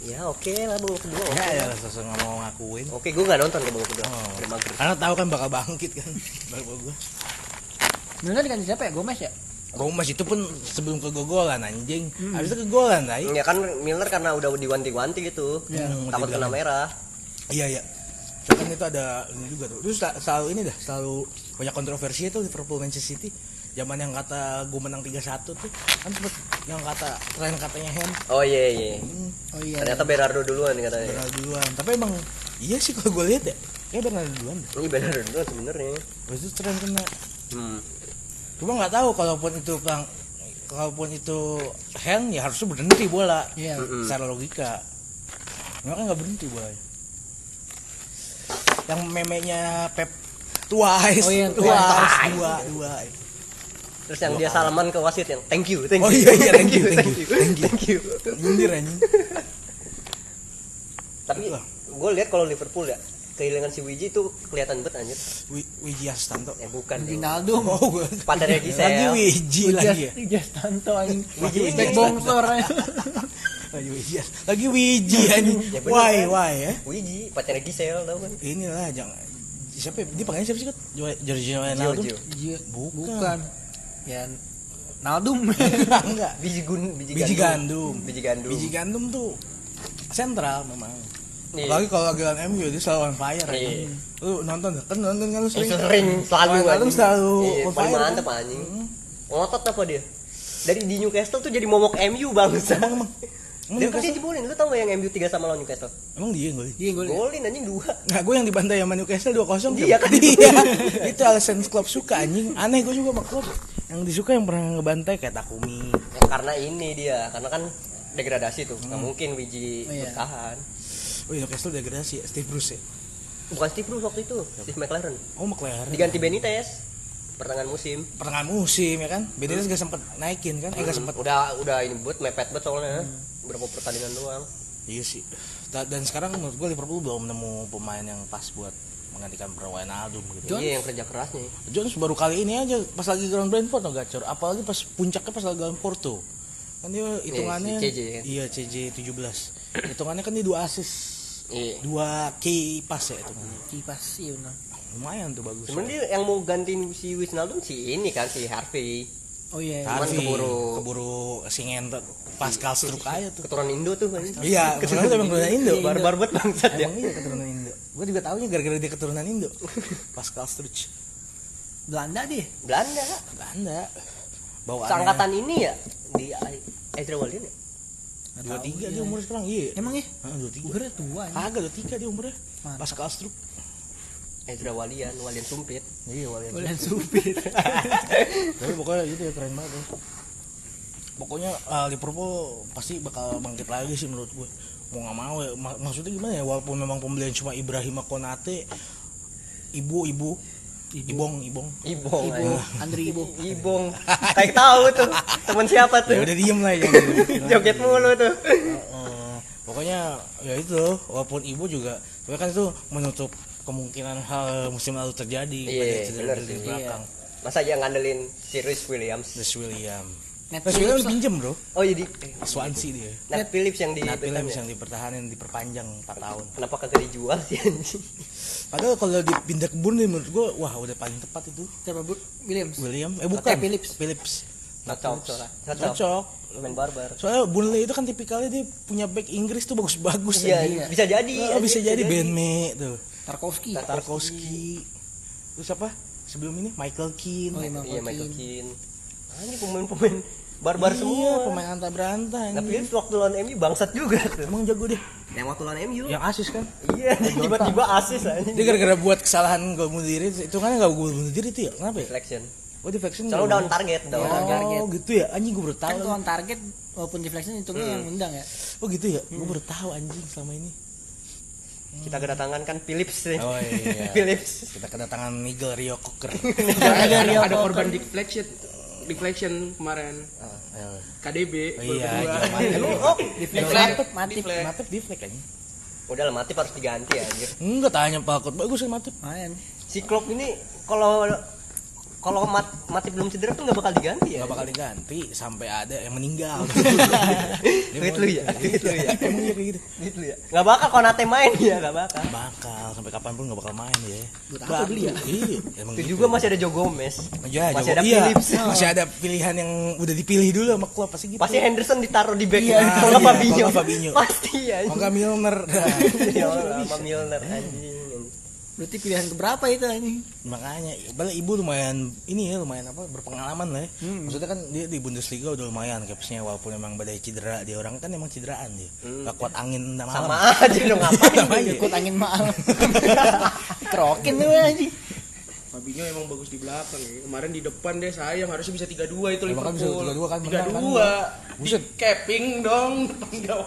Ya oke lah babak kedua. Oke, Ya ya sesuai nggak mau ngakuin. Oke, gue gak nonton ke babak kedua. Oh. Karena tahu kan bakal bangkit kan. *laughs* Babak gua. Milner diganti siapa ya? Gomez ya? Gomez itu pun sebelum kegogolan anjing. Habis itu kegolan tai. Ya kan Milner karena udah diwanti-wanti gitu. Hmm, Takut kena merah. Iya iya. Misalkan itu ada ini juga tuh. Terus sel- selalu ini dah, selalu banyak kontroversi itu Liverpool Manchester City. Zaman yang kata gue menang 3-1 tuh kan sempet yang kata tren katanya hand Oh iya iya. hmm, Oh iya. Ternyata Bernardo duluan katanya. Bernardo duluan. Tapi emang iya sih kalau gue lihat ya, kayak Bernardo duluan. deh. Ini Bernardo duluan sebenarnya. Habis itu tren kena. Hmm. Cuma nggak tahu kalaupun itu pang kalaupun itu hand ya harusnya berhenti bola. Iya. Mm-mm. Secara logika. Kan nggak berhenti bola. Yang memenya Pep twice, Oh iya, twice, twice. dua, dua. Terus yang dia salaman ke wasit yang thank you, thank you. Oh iya iya thank you, *laughs* thank you, thank you. Thank you. Nyindir anjing. Tapi gue lihat kalau Liverpool ya kehilangan si Wiji itu kelihatan banget anjir. Wi- Wiji Astanto. Eh bukan. Ronaldo. Oh, gue. Paternya Gisel. Lagi Wiji lagi ya. Jas Tanto anjing. Wiji, Wiji. Back bongsor. *laughs* Lagi Wiji. Lagi Wiji anjing. Ya bener, Why, kan? why ya? Wiji, pacarnya Gisel tau kan? Inilah jangan siapa ya? dia panggilnya siapa sih? Jo- Jorginho Wijnaldum. Iya. Bukan. Bukan. Ya Naldum. *laughs* enggak Biji gun, biji, biji gandum Biji gandum. biji gandum tuh sentral memang Iya. apalagi kalau lagi lawan MU dia selalu on fire Iya. anjing. lu nonton kan nonton kan lu Eh, sering sering selalu Wijnaldum anjing. selalu Iya, on fire mantep kan? anjing. Hmm. Ngotot apa dia? Dari di Newcastle tuh jadi momok MU bangsa. emang emang emang Dia kan dia Newcastle jebolin, lu tau gak yang MU 3 sama lawan Newcastle? emang dia gue Iya gue. Golin anjing 2 Nah, gue yang dibantai sama Newcastle 2-0 Iya kan? Iya. *laughs* itu alasan klub suka anjing. Aneh gue juga sama klub. Yang disuka yang pernah ngebantai kayak Takumi. Ya, karena ini dia, karena kan degradasi tuh, nggak mungkin Wiji Oh, iya. bertahan. Oh, iya, Newcastle degradasi ya, Steve Bruce ya. Bukan Steve Bruce waktu itu, Steve McLaren. Oh, McLaren. Diganti Benitez pertengahan musim. pertengahan musim ya kan. Benitez gak sempet naikin kan? Eh gak sempet. Udah udah ini buat mepet banget soalnya. Berapa pertandingan doang. Iya sih. Da- Dan sekarang menurut gue Liverpool belum nemu pemain yang pas buat menggantikan Wijnaldum gitu. Jones? Iya yang kerja kerasnya. Jones baru kali ini aja pas lagi lawan Brentford no gacor. Apalagi pas puncaknya pas lagi lawan Porto. Kan dia hitungannya si CJ kan? Iya CJ 17. Hitungannya kan dia dua assist. Iya. Dua key pass ya itu. Kipas iya benar. Lumayan tuh bagus. Cuman dia yang mau gantiin si Wijnaldum si ini kan si Harvey. Oh iya. Cuman Harvey, keburu- keburu si ngentot Pascal Struck aja tuh. Keturunan Indo tuh kan. Iya, *laughs* keturunan emang keturunan Indo. Barbar banget bangsat ya. Emang iya keturunan Indo. Gue juga taunya gara-gara dia keturunan Indo. *laughs* Pascal Struck. Belanda deh. Belanda. Belanda. Bawaan Seangkatan ini ya di Ezra Walian ya. dua tiga dia umur sekarang iya. Emang ya? Dua tiga. Kira tua. Kagak dua tiga dia umurnya. Pascal Struck. Ezra Walian, Walian Sumpit. Iya, walian. Udah supir. *laughs* Tapi pokoknya itu ya keren banget ya. Pokoknya uh, Liverpool pasti bakal bangkit lagi sih menurut gue. Mau nggak mau ya. Ma- maksudnya gimana ya? Walaupun memang pembelian cuma Ibrahim Konate, ibu ibu, ibong ibong. Ibong. Ibu, anjing. Andri Ibu. Ibong. Kayak tahu tuh. Temen siapa tuh? Ya udah diem lah ya. jangan *laughs* Joget mulu tuh. Pokoknya ya itu walaupun ibu juga tapi kan itu menutup kemungkinan hal musim lalu terjadi Iya, pada cedera bener di belakang Masa dia ngandelin si Rhys Williams. Chris William Net Chris William Phillips lah. pinjem bro Oh jadi Swansea dia Nat Phillips yang di Nah, Williams ya? yang dipertahanin diperpanjang 4 tahun Kenapa kagak dijual sih anjing? padahal kalau dipindah ke Burnley menurut gua wah udah paling tepat itu Siapa Bu? Williams. William eh bukan Phillips. Phillips Cocok, cocok. Cocok. cocok Main barbar. soalnya Burnley itu kan tipikalnya dia punya back Inggris tuh bagus-bagus Iya, anjing. bisa jadi. Oh, bisa jadi Ben Mee tuh Tarkowski. Tarkowski terus apa sebelum ini Michael Keane Oh, Iya, Michael Michael Keane. Anjing pemain-pemain barbar iya, semua. pemain anta berantah Nah, Phillips waktu lawan MU bangsat juga tuh. emang jago deh Yang waktu lawan MU. yang asis kan Iya, tiba-tiba asis anjing. dia gara-gara buat kesalahan gol bunuh diri itu kan nggak gol bunuh diri itu ya kenapa ya Deflection. oh deflection on bunuh- target, on oh target. gitu ya anjing gue baru tahu Kan kalau on target walaupun deflection hitungnya yang undang ya. oh gitu ya gue baru tahu anjing selama ini Kita kedatangan kan Phillips nih. oh iya *laughs* Phillips. kita kedatangan Nigel Rio Cocker *laughs* ada ada, ada korban deflection deflection kemarin oh, iya. KDB Oh, iya kedua. jangan Oh, Deflection Deflect. matip, matip. Deflect udah lah Matip harus diganti anjir. enggak tanya Pak Kot bagus ya Matip Main. Si Klopp ini kalau kalau mat- mati belum cedera tuh nggak bakal diganti ya Gak bakal diganti sampai ada yang meninggal. *laughs* Duit lu ya? Duit lu ya? Emang iya kayak gitu. gitu ya nggak bakal Konate main ya nggak bakal Bakal sampai kapan pun gak bakal main ya. Buat apa beli ya? Iya, emang itu gitu. juga masih ada Joe Gomez Ya, masih Jogo- ada iya, Phillips masih ada pilihan yang udah dipilih dulu sama klub pasti gitu. pasti Henderson ditaruh di back Iya, *laughs* kalau nggak iya, Fabinho kalau nggak Fabinho. pasti ya Mau nggak Milner. *laughs* Sama Milner anjing Berarti pilihan keberapa itu ini? Makanya, balik ibu lumayan ini ya lumayan apa berpengalaman lah ya. Maksudnya kan dia di Bundesliga udah lumayan capsnya walaupun emang badai cedera dia orang kan emang cederaan dia. Gak kuat angin dan malam. sama aja dong ngapain aja. Ikut angin maal. *laughs* Kerokin tuh aja. Fabinho emang bagus di belakang ya. Kemarin di depan deh sayang harusnya bisa 3-2 itu kan bisa Liverpool. 3-2 kan, menang kan. 3-2. Di Buset. capping dong.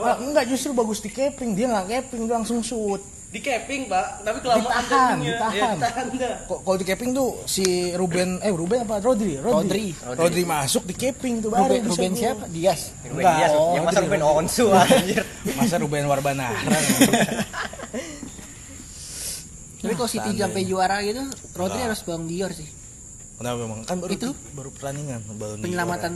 Ah, enggak justru bagus di caping dia nggak caping dia langsung shoot. Di capping, Pak. Tapi kelamaan Ditahan. Ya, ditahan dah. Kok kalau di caping tuh si Ruben eh Ruben apa Rodri? Rodri. Rodri, masuk di caping tuh baru Ruben, Ruben siapa? Dias. Ruben Enggak, Dias, oh, yang masa Ruben. Onsu anjir Masa Ruben Warbana. *laughs* Tapi kalau City sampai juara gitu, Rodri harus Bang Dior sih. Kenapa emang? Kan baru Itu? baru pertandingan baru Penyelamatan.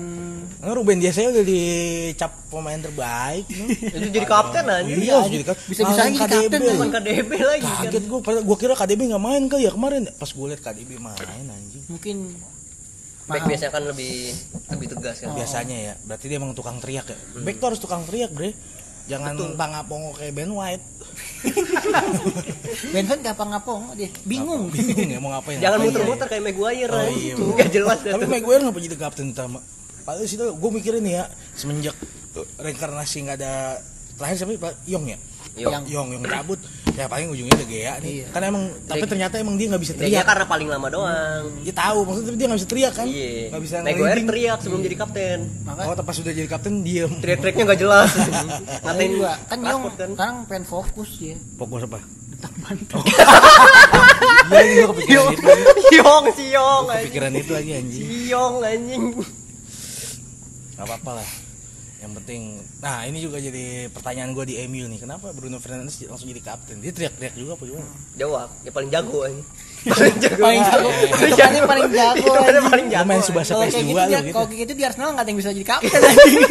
Nah, Ruben Dias saya udah dicap pemain terbaik. *laughs* itu jadi kapten anjir Iya, harus jadi kan. Bisa-bisa Langsung jadi kapten, bukan KDB lagi kan Kaget gue, gue kira KDB nggak main kali ya kemarin. Pas gue liat KDB main anjing. mungkin back biasanya kan lebih lebih tegas kan Biasanya ya, berarti dia emang tukang teriak ya. Back tuh harus tukang teriak bre. Jangan pangapongo kayak Ben White. *laughs* Benson gampang ngapong dia. Bingung. Bingung ya mau ngapain. jangan ngapain muter-muter ya. kayak Maguire Oh, iya, nggak jelas Tapi Maguire ngapa jadi kapten utama? Padahal sih gue mikirin nih ya semenjak reinkarnasi nggak ada terakhir siapa Pak Yong ya? Yong. Yong Yong yang cabut. Ya paling ujungnya udah Gea nih. Kan emang tapi ternyata emang dia nggak bisa dia teriak. karena paling lama doang Dia tahu maksudnya dia nggak bisa teriak kan? iya Nggak bisa Maguire teriak sebelum jadi kapten Oh, tapi pas sudah jadi kapten diem. teriak-teriaknya nggak jelas *laughs* Ngatain juga. Kan Yong kan sekarang pengen fokus ya. Fokus apa? Detak bantu. *laughs* Iya, ini gue kepikiran Yong itu. Yong si Yong Kepikiran itu lagi anjing. si Yong anjing Gak apa-apa lah. Yang penting, nah ini juga jadi pertanyaan gue di MU nih. Kenapa Bruno Fernandes langsung jadi kapten? Dia teriak-teriak juga apa gimana? jawab dia paling jago anjing paling jago Paling jago. Hitungannya paling jago. Paling jago main Subasa Kalau kayak PS2 gitu, gitu. kalau kayak gitu di Arsenal nggak ada yang bisa jadi kapten anjing.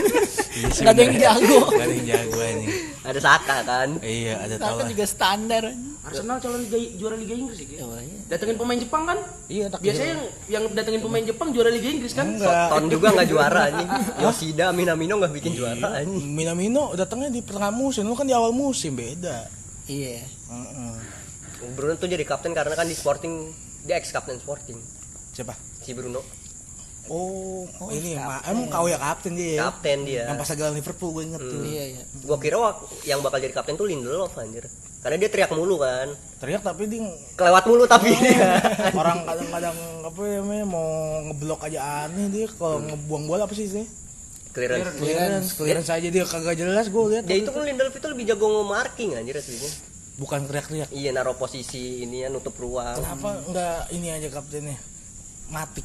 Iya sih, Nggak ada yang jago. Nggak ada yang jago anjing. ada Saka kan Iya, ada. Kapten juga standar. Arsenal calon liga, juara Liga Inggris ya. Oh, iya. Datengin pemain Jepang kan? Iya, tak Biasanya yang yang datengin pemain Jepang juara Liga Inggris kan? enggak. Ton juga nggak *laughs* juara anjing Yoshida Minamino nggak bikin Iya. juara anjing Minamino datangnya di tengah musim, lu kan di awal musim beda. Iya. Heeh. Bruno tuh jadi kapten karena kan di Sporting dia ex kapten Sporting. Siapa? si Bruno. Oh, ini ma- emang kau ya kapten dia ya. kapten dia. Yang pas lagi Liverpool gue inget tuh. Iya, iya. gua kira wak- yang bakal jadi kapten tuh Lindelof anjir. Karena dia teriak mulu kan. Teriak tapi dia kelewat mulu tapi. Dia *laughs* orang kadang-kadang apa ya mau ngeblok aja aneh dia. Kalau ngebuang bola apa sih sih? clearance. Clearance, clearance aja dia kagak jelas gue lihat. dia itu kan Lindelof itu lebih jago nge-marking anjir aslinya Bukan teriak-teriak. iya naruh posisi ini ya nutup ruang Kenapa enggak ini aja kaptennya? Mati.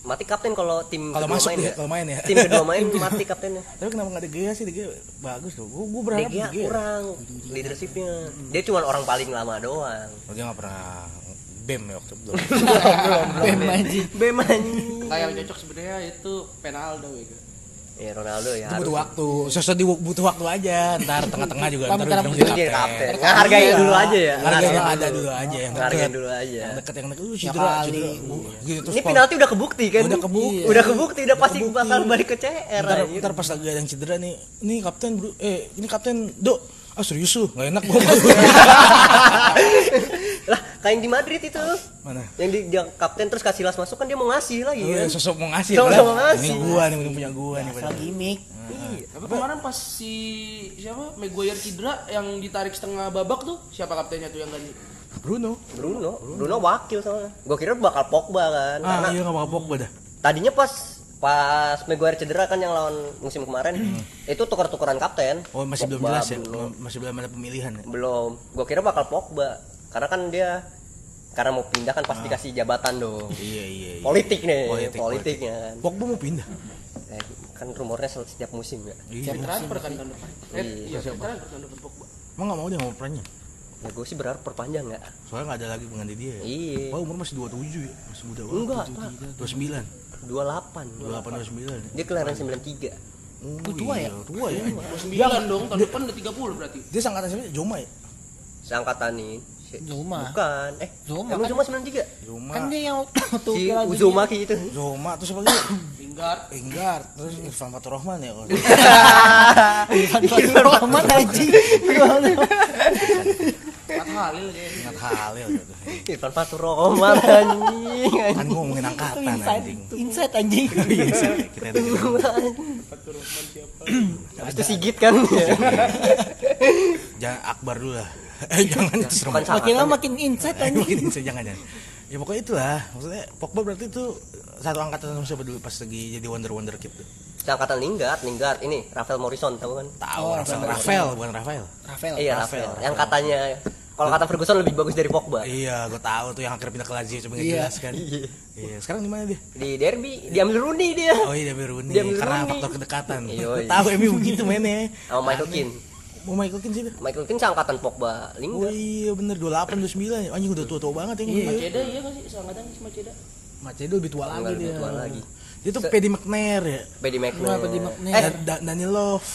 mati kapten kalau tim Kalau kedua masuk main ya kalau main ya. tim kedua main *laughs* mati kaptennya Tapi kenapa nggak ada Gea sih? De Gea bagus loh. Gue gue berharap De Gea De Gea. kurang leadershipnya dia cuma orang paling lama doang Oh, dia nggak pernah bem ya waktu itu. *laughs* Bem anjing. Bem anjing. Kayak yang cocok sebenarnya itu Penaldo ya. Ki. ya Ronaldo ya Itu butuh waktu. Sesuatu di butuh waktu aja. Ntar tengah-tengah juga ntar udah jadi kapten. kapten ngehargain Iya. dulu aja ya yang Ngehargain ada dulu. aja yang dulu aja Yang deket yang deket. Uh, Ya cedera. Uh, gitu terus ini penalti udah kebukti kan Udah kebukti. udah kebukti udah pasti bakal balik ke CR ntar, pas lagi ada yang cedera nih ini kapten bro eh ini kapten do ah serius lu nggak enak gua *laughs* lah kayak di Madrid itu mana? Yang di yang kapten terus kasih las masuk kan dia mau ngasih lagi Oh, kan? ya, sosok mau ngasih Sosok padahal mau ngasih. ini gua nih ini punya gua nih Asal gimmick. Iya. Tapi kemarin pas si siapa? Maguire cedera yang ditarik setengah babak tuh siapa kaptennya tuh yang ganti? Bruno. Bruno. Bruno wakil soalnya. Gua kira bakal Pogba kan? Ah karena iya nggak mau Pogba dah. tadinya pas pas Maguire cedera kan yang lawan musim kemarin itu tukar-tukaran kapten. Oh masih belum Pogba jelas ya? Belum. masih belum ada pemilihan ya? belum. Gue kira bakal Pogba. Karena kan dia karena mau pindah kan pasti kasih jabatan dong iya iya, iya. politik nih Politik, politiknya kan Pogba mau pindah Eh, kan rumornya setiap musim ya iya Siap transfer kan tahun depan. Eh, Iya. iya, siap transfer tahun depan Pogba. emang nggak mau dia mau perannya ya gue sih berharap perpanjang nggak Soalnya nggak ada lagi pengganti dia. ya. iya Wah umur masih 27 ya, masih muda banget. enggak pak 29, 28 28, 29. dia kelahiran 93 Oh, tua ya? Tua ya. Sembilan dong, tahun depan udah 30 berarti. Dia sangkatan siapa? Joma ya? seangkatan nih Zuma. bukan eh Zuma emang kan? Zuma 93 Joma. Kan dia yang waktu si Piala Dunia. Uzumaki itu Zoma terus apa lagi? *coughs* Lingard. Enggar, terus Irfan Fatur Rahman ya. *laughs* Irfan Fatur Rahman anjing. Empat Halil kayaknya. Ingat Halil gitu. Irfan Fatur Rahman anjing Kan gua ngomongin angkatan Insight, anjing. insight anjing. Iya, kita itu. Fatur Rahman siapa? Habis itu Sigit kan Jangan Akbar dulu lah. *laughs* Eh jangan itu serem. Makin lama makin insight Eh, anjing. mungkin itu jangan jangan. Ya pokoknya itulah. Maksudnya Pogba berarti itu satu angkatan sama siapa dulu pas lagi jadi Wonder Wonder Kid tuh. seangkatan Lingard Lingard ini Rafael Morrison tahu kan Tahu Oh, Rafael, Rafael. Rafael, bukan Rafael. Rafael. iya Rafael, Rafael yang katanya kalau kata Ferguson lebih bagus dari Pogba Iya, gue tahu tuh yang akhirnya pindah ke Lazio coba nggak Iya. jelas kan. *laughs* Iya. Sekarang di mana dia? di derby diambil Rooney dia Oh iya dia Rooney Dia ambil karena Rooney. faktor kedekatan. Iya, iya. Tahu Emi begitu mainnya. sama Michael Keane Mau Michael Keane sih dia? Michael Keane seangkatan Pogba Oh Lingard iya bener 28 29 Anjing udah tua-tua banget ya Iya. Maceda iya kan sih? Seangkatan sama Maceda. Macedo lebih tua lagi lebih dia. tua lagi. Dia tuh Se- Paddy McNair ya. Paddy McNair Kenapa di McNair? eh Da- Daniel Love.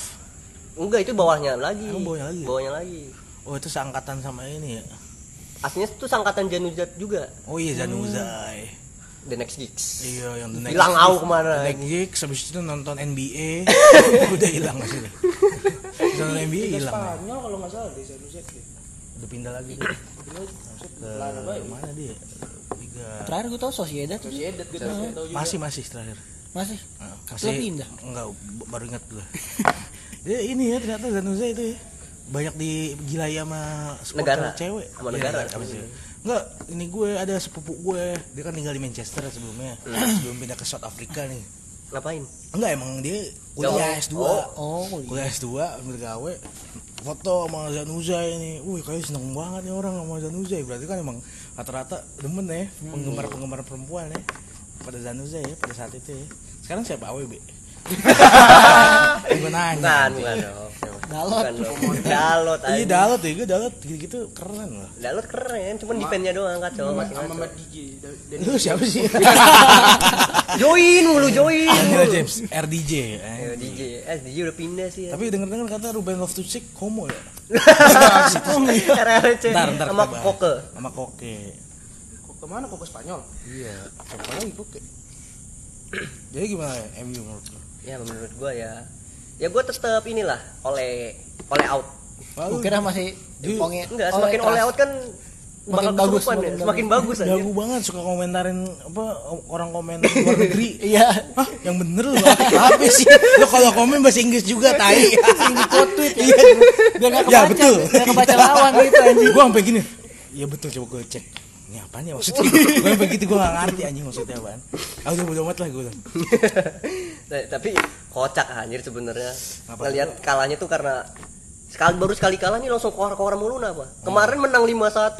enggak itu bawahnya lagi Oh, bawahnya lagi. bawahnya lagi Oh itu seangkatan sama ini ya. aslinya itu seangkatan Januzaj juga Oh iya Januzaj. The Next Geeks Iya yang the next Hilang au ke mana? The next Geeks habis itu nonton NBA. *laughs* udah hilang ke hilang. Spanyol kalau nggak salah deh. Udah pindah lagi dia. Ke mana dia? Liga Terakhir gue tau Sociedad tuh. Sociedad tahu juga. masih masih terakhir. Masih. Nah, Setelah pindah? Enggak, baru ingat gue. Dia *laughs* ini ya ternyata Zanuza itu ya. Banyak digilai sama Negara. cewek. Sama Iya, negara. apa sih? Enggak, ini gue ada sepupu gue. Dia kan tinggal di Manchester sebelumnya. Hmm. Sebelum pindah ke South Africa nih. Ngapain Enggak emang dia kuliah Oh. S2. Oh, Kuliah S2 ambil gawe foto sama Zanuza ini. Wih, kayak seneng banget nih orang sama Zanuza. Berarti kan emang rata-rata demen ya penggemar-penggemar perempuan ya pada Zanuza ya pada saat itu ya. Sekarang siapa AWB? *laughs* gue nanya. bukan anjing. bukan dong Dalot. bukan Dalot Iya Dalot ya, gue Dalot gitu-gitu keren loh. Dalot keren cuman defense-nya doang kacau masih sama kacau Matt Gigi Lu siapa sih? *laughs* join mulu join Angela mulu. James, RDJ. eh. Ya, DJ eh DJ udah pindah sih ya. Tapi denger-dengar kata Ruben Loftus-Cheek homo ya. *laughs* *laughs* RLC Ntar, ntar sama. Koke Sama Koke. kok ke mana kok ke Spanyol? Iya, siapa lagi Koke? Jadi gimana ya MU menurut lu? ya menurut gua ya ya gua tetap inilah oleh oleh out Lalu Gue kira masih Di- Pongnya enggak semakin oleh out kan Makin bakal bagus, kesurupan ya. makin semakin bagus aja jago banget suka komentarin apa orang komen luar negeri. *laughs* Iya. Hah, yang bener lu apa sih? *laughs* Lu kalau komen bahasa Inggris juga tai. Di quote tweet ya. Biar gak Ya, kebaca. betul. Biar kebaca lawan gitu anjing. gua sampai gini. Iya betul coba gue cek. Ini apaan ya maksudnya? gue sampai gitu gue gak ngerti anjing maksudnya apaan. Ah udah bodo amat lah gue. Nah, tapi kocak anjir sebenarnya Apa? ngelihat kalahnya tuh karena sekali baru sekali kalah nih langsung koar-koar mulu apa kemarin menang 5-1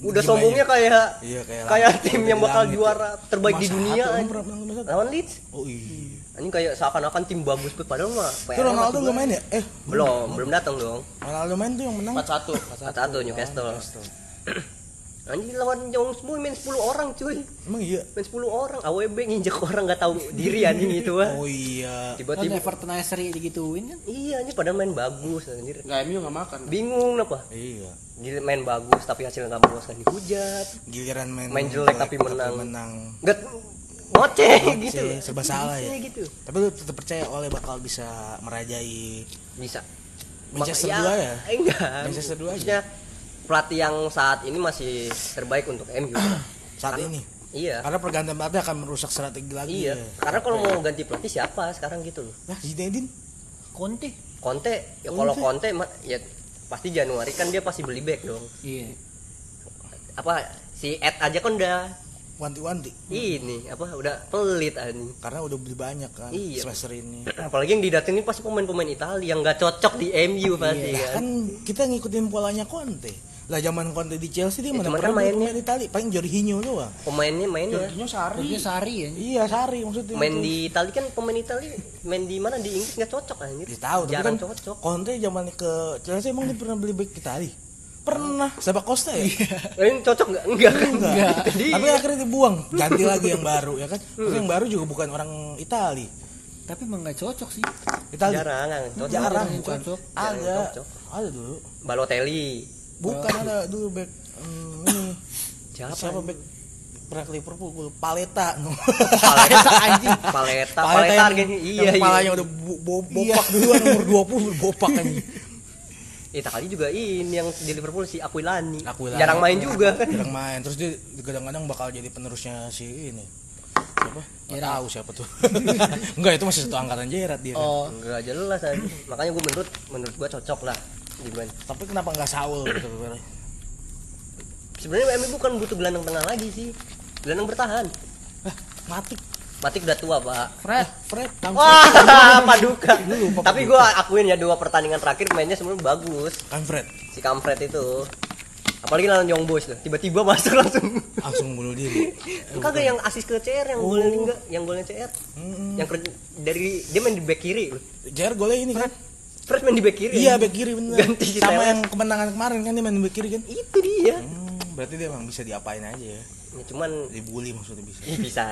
udah Gimana sombongnya ya? kayak Iya, kayak tim yang bakal langit juara terbaik di 5-1, dunia emang anjing. pernah menang 5-1? lawan Leeds Oh iya. anjing kayak seakan-akan tim bagus banget padahal mah Itu Ronaldo gak main ya? Eh, belum belum datang dong Ronaldo main tuh yang menang. 4-1. satu Newcastle anjing lawan Young Boy main 10 orang cuy Emang iya. main 10 orang AWB nginjek orang nggak tahu diri anjing itu ah Oh iya. Kan tiba-tiba Everton aja seri digituin kan. iya anjing padahal main bagus anjir Enggak MU enggak makan. bingung apa Iya. Gila main bagus tapi hasilnya nggak memuaskan dihujat Giliran main Main jelek tapi menang. menang. nggak ngoceh gitu serba salah ya. Iya, gitu Tapi lu tetap percaya oleh bakal bisa merajai bisa Manchester dua ya? eh, enggak Manchester dua aja. Pelatih yang saat ini masih terbaik untuk MU *clears throat* saat Karena- ini. iya Karena pergantian pelatih akan merusak strategi lagi. iya ya. karena kalau mau ganti pelatih siapa sekarang gitu loh Nah, Zinedine Conte. Conte ya kalau Conte ya pasti Januari kan dia pasti beli back dong Iya. apa si Ed aja kan udah wanti-wanti ini apa udah pelit anjing karena udah beli banyak kan Iya. semester ini. *clears throat* apalagi yang didatengin pasti pemain-pemain Italia yang nggak cocok di MU pasti Lah, kan kan kita ngikutin polanya Conte. Lah zaman Conte di Chelsea dia Ya, mana pernah kan main mainnya- pemain Itali, paling Jorginho doang. pemainnya mainnya Jorginho Sari. Dia Sari ya. Iya, Sari maksudnya. main itu. di Italia kan pemain Italia main di mana di Inggris nggak cocok anjir Ya, tahu tapi jarang kan cocok Conte zaman ke Chelsea emang dia pernah beli back Itali. Pernah. Sebab Costa ya? Eh, Ini cocok nggak? Enggak kan? *laughs* Enggak. Jadi Tapi akhirnya dibuang, ganti lagi yang baru ya kan. Tapi yang baru juga bukan orang Itali. Tapi emang nggak cocok sih. Itali. jarang, kan? cocok. Jarang, bukan. cocok. Ada. cocok. Ada dulu. Balotelli. Bukan ada dulu back hmm, ini. Siapa? Siapa back pernah ke Liverpool? Paleta. *laughs* Paleta anjing. Paleta, Paleta yang, harganya. Iya, yang iya. palanya udah bo- bo- bopak duluan umur 20 bopak anjing. *laughs* Itali juga ini yang di Liverpool si Aquilani. Aquilani. Jarang main juga kan. Jarang main. Terus dia kadang-kadang bakal jadi penerusnya si ini. Siapa? Nggak tahu siapa tuh. *laughs* Enggak, itu masih satu angkatan Gerard dia. kan. Oh, Enggak jelas aja. Makanya gue menurut menurut gua cocok lah gimana. Tapi kenapa nggak Saul gitu? Sebenarnya MU bukan butuh gelandang tengah lagi sih. Gelandang bertahan. Hah, mati. Matik udah tua, Pak. Fred. Fred langsung Wah, *laughs* paduka. Tapi gua akuin ya dua pertandingan terakhir mainnya sebenarnya bagus. kan Fred Si Kamfred itu. Apalagi lawan Young Boys loh. Tiba-tiba masuk langsung. langsung bunuh diri. *laughs* Kagak yang asis ke CR yang golnya enggak, yang golnya CR. Mm-mm. Yang kerja dari dia main di back kiri loh. Gerard golnya ini kan? Fresh main di back kiri. Iya, back kiri bener. Ganti Sama yang kemenangan kemarin kan dia main back kiri kan? Itu dia. Hmm, berarti dia emang bisa diapain aja ya. Ya, cuman Dibully maksudnya bisa. Ih, bisa.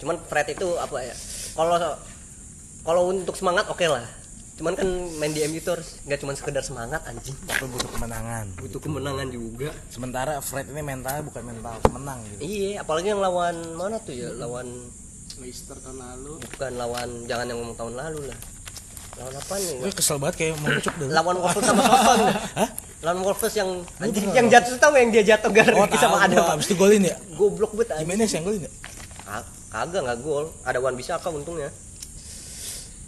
Cuman Fred itu apa ya? Kalau kalau untuk semangat oke lah. Cuman kan main di MU tuh harus nggak cuman sekedar semangat anjing. Tapi butuh kemenangan. Butuh kemenangan juga. Sementara Fred ini mentalnya bukan mental menang gitu. Iya, apalagi yang lawan mana tuh ya? Lawan Leicester tahun lalu. bukan lawan jangan yang ngomong tahun lalu lah. Lawan apa nih? Gue kesel banget kayak mencuk dulu. Lawan Wolves sama Soton. Hah? Lawan Wolves yang anjing yang jatuh tahu yang dia jatuh gara Oh, sama ada gua. Abis itu golin ya? goblok banget anjing. Jimenez yang golin ya? Kagak nggak gol. Ada Wan Bisaka untungnya.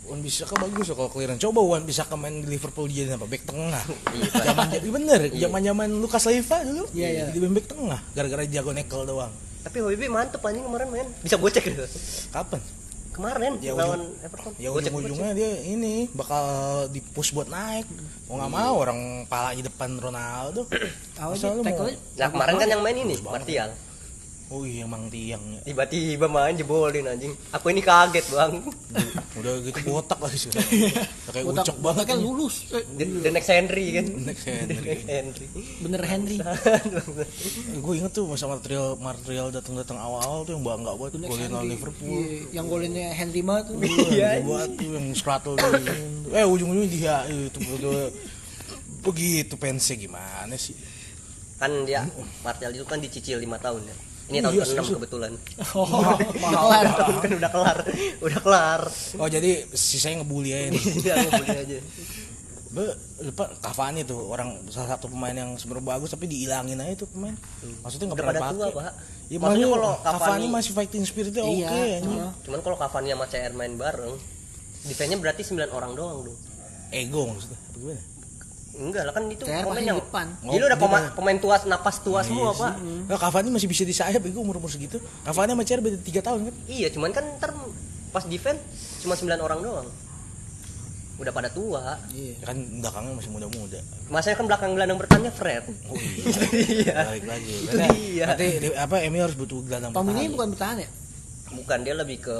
Wan Bisaka bagus ya kalau clearance. Coba Wan Bisaka main di Liverpool dia apa? Back tengah. *laughs* Iya, Zaman jadi bener, zaman-zaman Lukas Leiva dulu. Iya, iya. Jadi back tengah gara-gara jago nekel doang. Tapi Hoiberg mantep anjing kemarin main. Bisa gocek gitu. Kapan? Kemarin Ya, lawan Everton. Ya ujung-ujungnya dia ini bakal di push buat naik. Mau nggak mau orang palanya depan Ronaldo. Tahu aja Nah kemarin kan yang main ini. Martial. Oh iya emang tiang ya. Tiba-tiba main jebolin anjing. Aku ini kaget bang. Udah gitu botak lagi sih. *laughs* Kayak Botak- ucok banget kan lulus. Eh, The, the next Henry kan. Next Henry. Next Henry. Bener Henry. *laughs* gue inget tuh masa material material datang datang awal-awal tuh yang bangga banget golin lawan Liverpool. Iya, yang golinnya Henry mah tuh. Iya, buat tuh yang dari eh ujung-ujungnya dia itu betul begitu pensnya gimana sih? kan dia Martial itu kan dicicil 5 tahun ya. Ini tahun Iya, ke-6 serius. kebetulan. *laughs* Oh, mahal. Tahun kan udah kelar. Udah kelar. Oh jadi sisanya ngebully aja. *laughs* Iya, boleh aja. Be, lupa Cavani tuh orang salah satu pemain yang sebenarnya bagus tapi dihilangin aja tuh pemain. Maksudnya nggak pernah pada tua, pakai. Pak. Ya, Maksudnya kalau Cavani, masih fighting spiritnya oke Iya, anjing. heeh. Cuman kalau Cavani sama CR main bareng, defense-nya berarti 9 orang doang dong. Ego maksudnya. Apa gimana? Enggak lah kan itu CR pemain yang depan. Gila udah Oh, pemain, dia- pemain tua napas tua semua, Pak. Nah, Cavani masih bisa di sayap itu umur umur segitu. Cavani sama CR beda 3 tahun kan? Iya, cuman kan ntar pas defense cuma 9 orang doang. Udah pada tua. Iya. Kan belakangnya masih muda-muda. Masanya kan belakang gelandang bertahannya Fred. Oh iya. *laughs* Iya. Balik lagi. Itu dia. di- apa Emi harus butuh gelandang Tom ini bertahan. bukan bertahan ya? Bukan dia lebih ke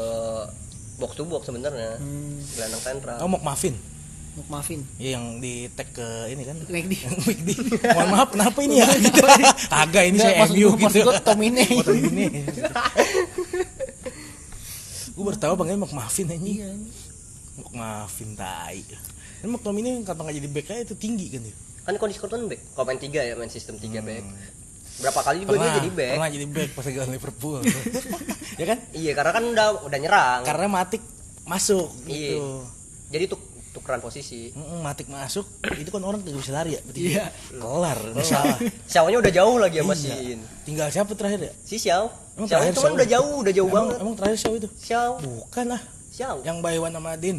box to box sebenarnya. Hmm, Gelandang sentral. Oh, mau Muffin. Nuk Muffin. Iya yang di tag ke ini kan. McD. McD. *laughs* Mohon maaf kenapa ini ya? *laughs* *laughs* Agak ini saya MU gua- maksud gitu. gua Tomine. Oh, Tomine. Gue baru tahu panggilnya McMuffin aja. Iya. McMuffin tai. Dan McTominay kenapa nggak jadi back aja itu tinggi kan dia. Kan kondisi Scotland back. Kalau main 3 ya, main sistem 3 back. Berapa kali juga dia Pernah, jadi back. pernah jadi back pas lagi lawan Liverpool. ya kan? Iya, karena kan udah udah nyerang. Karena Matik masuk Iya. gitu. Jadi tuh tukeran posisi. Mm, Matik masuk, *clears throat* itu kan orang tidak bisa lari ya. Berarti Iya. Kelar, masalah. Xiao-nya udah jauh lagi sama Iya. Sin. Tinggal siapa terakhir ya? Si Xiao. Emang Xiao itu kan udah jauh, udah jauh emang, banget. Emang terakhir siapa itu? Xiao. Bukan lah. Xiao. Yang Baywan sama Din.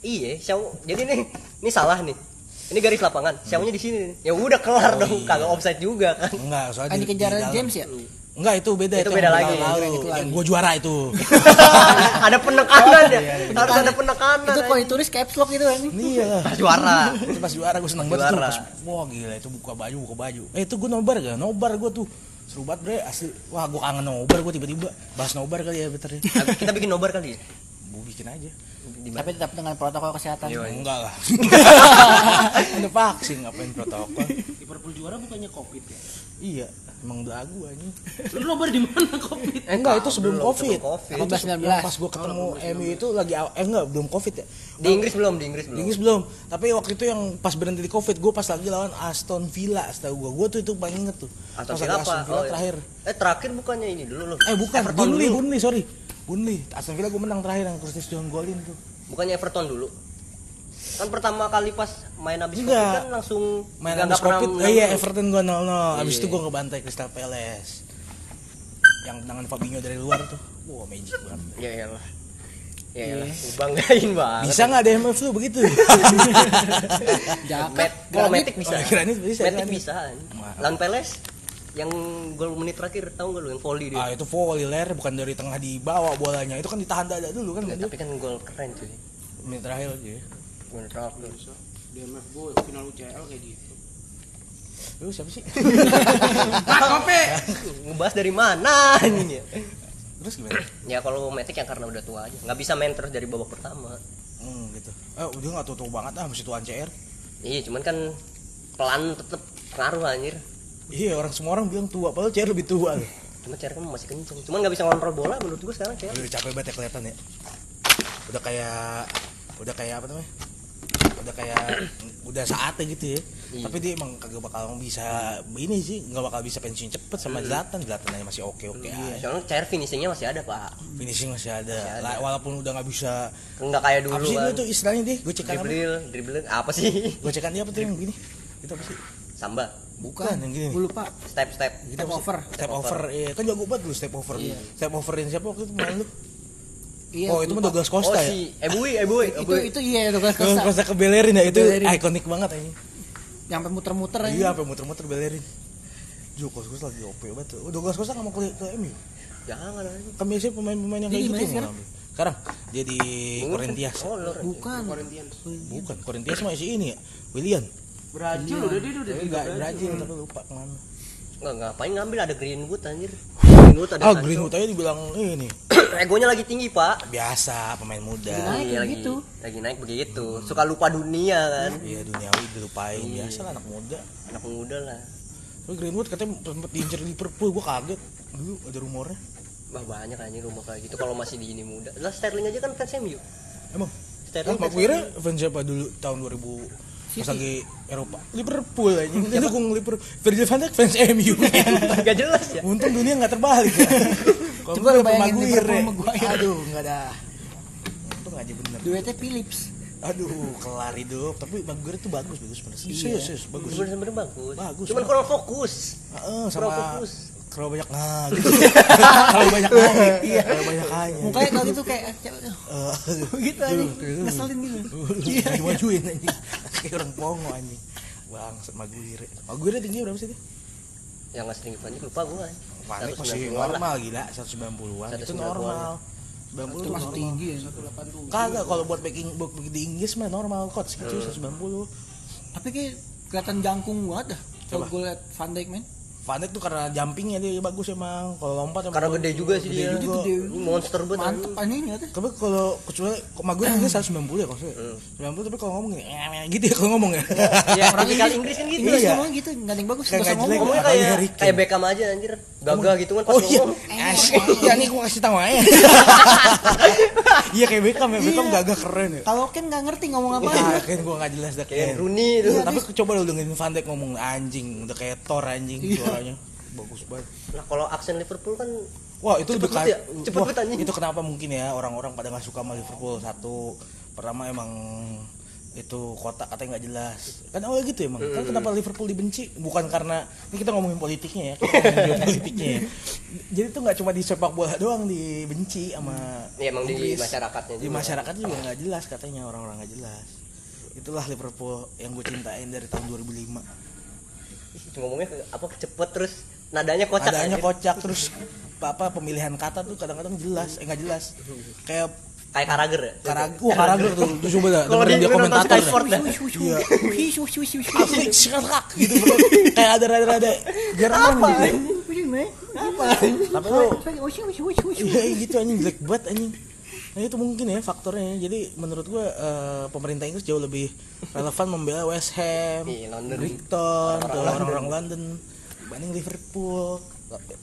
Iya, Xiao. Jadi nih, ini salah nih. Ini garis lapangan. Xiao-nya di sini. nih. Ya udah kelar Oh, dong, iya. kagak offside juga kan. Enggak, soalnya di- dikejar di dalam. James ya? Enggak, itu beda Itu yang beda lagi. lalu. Itu lagi. Yang gua juara itu. *laughs* ada penekanan ya. iya, Harus ada penekanan. Itu kalau ditulis caps lock gitu kan. Iya. Pas juara. Itu pas juara gue seneng banget tuh. Juara. Pas, wah gila itu buka baju, buka baju. Eh itu gue nobar gak? Nobar gue tuh. Seru banget bre, asli. Wah gue kangen nobar gue tiba-tiba. Bahas nobar kali ya bener ya. Kita bikin nobar kali ya. Gue bikin aja. Di Tapi tetap dengan protokol kesehatan. Iya. Enggak lah. *laughs* Ada vaksin ngapain protokol. Liverpool juara bukannya covid ya Iya, emang belagu anjing. lu nobar di mana covid Eh enggak, itu sebelum belum, Covid. sebelum Covid. Itu 19. yang pas gua ketemu MU itu lagi eh enggak, belum Covid ya. Di Inggris belum, di Inggris Di belum. Inggris belum. Tapi waktu itu yang pas berhenti di Covid, gua pas lagi lawan Aston Villa, setahu gua. Gua tuh itu paling inget tuh. Aston pas Villa Aston? Villa Oh, iya. terakhir. Eh terakhir bukannya ini dulu loh. Eh bukan, Burnley. Burnley, sorry. Burnley. Aston Villa gua menang terakhir yang Curtis John golin tuh. Bukannya Everton dulu. Kan pertama kali pas main habis Enggak. Covid kan langsung Main pernah Covid. Eh, iya. Everton gua 0-0. Habis Iya. itu gua ngebantai Crystal Palace. Yang tangan Fabinho dari luar tuh. Wah, magic banget. Ya iyalah. Ya iyalah, banggain banget. Bisa nggak DMF lu begitu? *laughs* Jaket, Met, kalau. Matic bisa. Oh, granit bisa, Matic granit. bisa. Lawan Peles yang gol menit terakhir tahu nggak lu yang volley dia. Ah itu volley ler bukan dari tengah dibawa bolanya itu kan ditahan dada dulu kan Ya, tapi kan gol keren cuy. menit terakhir aja terakhir. bisa DMF gue final UCL kayak gitu Lu siapa sih? *laughs* Mas kopi Ngebahas dari mana ini? Terus gimana? Ya kalau Matic yang karena udah tua aja, nggak bisa main terus dari babak pertama. Hmm gitu. Eh udah nggak tua-tua banget ah masih tuan CR. Iya, cuman kan pelan tetep ngaruh anjir. Iya orang semua orang bilang tua, padahal CR lebih tua loh. Cuma cara kan masih kenceng. Cuman nggak bisa ngontrol bola menurut gua sekarang kayak. Udah capek banget ya kelihatan ya. Udah kayak udah kayak apa namanya? Udah kayak *clears throat* udah saatnya gitu ya. Iya. Tapi dia emang kagak bakal bisa ini sih, nggak bakal bisa pensiun cepet sama Zlatan. Zlatan aja masih oke-oke Iya, aja. soalnya cair finishingnya masih ada pak. Finishing masih ada. Masih ada. La- Walaupun udah nggak bisa Nggak kayak dulu apa sih kan. itu istilahnya deh? Gue cekan apa? Dribble, dribble apa sih? Gocekan dia apa tuh yang gini? Itu apa sih? Samba, Bukan yang gini. Gue lupa. step step. Gitu Step apa sih? over. Step over. Iya, kan jago banget lu step over. Step overin siapa waktu itu main lu? Iya. oh, itu mah. Douglas Oh Costa ya? si Ebui, Ebui, itu itu iya Douglas Douglas Costa. Costa ke Bellerin ya, itu ikonik banget ini. Sampai muter-muter aja. Iya, sampai muter-muter Bellerin. Jo, Costa lagi OP banget tuh. Oh, Douglas Costa nggak mau ke, ke MU. Jangan. Kan biasanya pemain-pemain yang kayak gitu sekarang? Sekarang dia di Corinthians. Oh. Bukan. Corinthians Bukan, Corinthians mah si ini ya. Willian. Brazil udah dia udah enggak Brazil, tapi lupa ke mana. Nggak ngapain ngambil ada Greenwood anjir. Greenwood ada Ah, Sancho. Greenwood aja dibilang ini. *clears throat* Egonya lagi tinggi, Pak. Biasa pemain muda. naik Iya, lagi begitu. lagi naik begitu. Suka lupa dunia kan. Iya, duniawi dilupain. Biasa lah anak muda. Anak muda lah. Tapi Greenwood katanya sempat diincar Liverpool, gua kaget. Dulu ada rumornya. Wah banyak anjir rumah kayak gitu kalau masih di ini muda. Lah Sterling aja kan fans MU. Emang? Sterling Ah, Maguire fans siapa dulu tahun 2000 pas lagi Eropa Liverpool aja dia dukung Liverpool Virgil van Dijk fans MU *laughs* Gak jelas ya. untung dunia nggak terbalik ya Coba lu bayangin Maguire Liverpool ya. Maguire. aduh nggak ada untung aja bener Duetnya Philips. aduh kelar hidup tapi Maguire tuh bagus bagus bener serius Iya. serius bagus Sebenarnya bagus. Bagus, Cuman kurang fokus. Heeh, Kurang sama fokus. Kalau banyak nah gitu kalau banyak nanya iya kalau banyak nanya Mukanya kalau gitu kayak Eh, gitu aja. Ngeselin gitu. *laughs* Iya, dimajuin anjing. Kayak orang pongo anjing. Bang, Maguire. Maguire tinggi berapa sih dia? Yang nggak sering Van Dijk lupa gua. Panik 190-an masih normal gila, 190-an. Itu 190-an. normal. 90 Itu masih tinggi ya. Kagak kalau buat backing buat backing di Inggris mah normal kok segitu 190. Tapi kayak kelihatan jangkung banget dah. Kalau gue liat Van Dijk main. Van Dijk tuh karena jumpingnya dia bagus emang. Kalau lompat Karena gede juga sih dia. Gede juga. Ini monster banget. Mantep anjing ya tuh. Tapi kalau kecuali kok Maguire mungkin 190 ya kalau saya. 90 tapi kalau ngomong gini, eh, gitu ya kalau ngomong ya. Ya, orang Inggris kan gitu. Inggris Iya. ngomong gitu, nggak ada yang bagus, nggak ngomong. Kayak kayak Beckham aja anjir. Gagah gitu kan pas Oh iya, ngomong. iya nih gua kasih tahu aja. *laughs* Iya kayak Beckham ya, Beckham Iya. gagah keren ya. Kalau Ken nggak ngerti ngomong apa. Wah, Ken gua gak jelas dah Kayak Ken. Rooney itu. Iya, tapi coba lu dengerin Van Dijk ngomong anjing, udah kayak Thor anjing Iya. suaranya. Bagus banget. Nah, kalau aksen Liverpool kan Wah, itu Cepet lebih ya? Cepet Wah, anjing. Itu kenapa mungkin ya orang-orang pada nggak suka sama Liverpool satu. Pertama emang itu kotak katanya nggak jelas. Kan awalnya gitu emang. Kan kenapa Liverpool dibenci? Bukan karena ini kita ngomongin politiknya ya. *laughs* Ngomongin politiknya ya. jadi itu nggak cuma di sepak bola doang dibenci sama ya emang di Inggris. masyarakatnya di juga. masyarakat juga nggak jelas katanya orang-orang nggak jelas. Itulah Liverpool yang gue cintain dari tahun 2005 ngomongnya apa cepet terus nadanya kocak adanya anjir. kocak terus. *laughs* Apa pemilihan kata tuh kadang-kadang jelas eh nggak jelas. Kayak kayak Karager ya Karag wah Karager tuh tuh coba dah Kalau dia dia komentator dah. Iya. Afrik serak gitu kayak ada rada-rada Jerman gitu Apa? tapi lu iya gitu anjing jelek banget anjing Nah itu mungkin ya faktornya. Jadi menurut gua eh, pemerintah Inggris jauh lebih relevan membela West Ham, Iya, London. Brighton, orang-orang London dibanding Liverpool.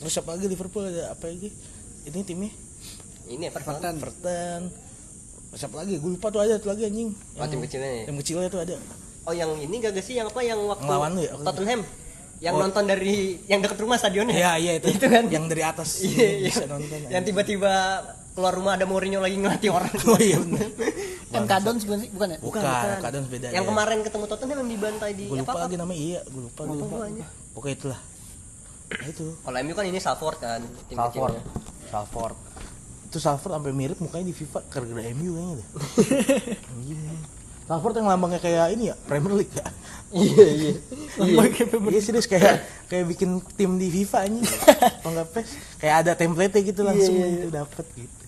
Terus apa lagi Liverpool ada apa lagi? Ini timnya Ini Everton. Everton. Siapa lagi? Gue lupa tuh ada tuh lagi anjing. Oh, tim kecilnya ya? Tim kecilnya tuh ada. Oh yang ini gak sih yang apa yang waktu Ngelawan lu ya? Tottenham yang Oh. nonton dari yang deket rumah stadionnya Iya iya itu. itu kan Yang dari atas iya, iya. bisa nonton. yang tiba-tiba keluar rumah ada Mourinho lagi ngelatih orang *laughs* Oh iya bener. Yang kadon bukan sih? Bukan ya? Bukan, kadang beda. yang ya. kemarin ketemu Tottenham yang dibantai di gue lupa apa, lagi namanya iya, gue lupa gue lupa. Pokoknya itulah. Nah, itu. kalau MU kan ini Salford kan tim Salford. Salford. Itu Salford sampai mirip mukanya di FIFA gara-gara MU kayaknya deh. Anjing. *laughs* Salford yang lambangnya kayak ini ya, Premier League ya. iya iya Iya serius kayak kayak bikin tim di FIFA anjing. Kalau *laughs* nggak PES kayak ada template gitu langsung gitu dapet gitu.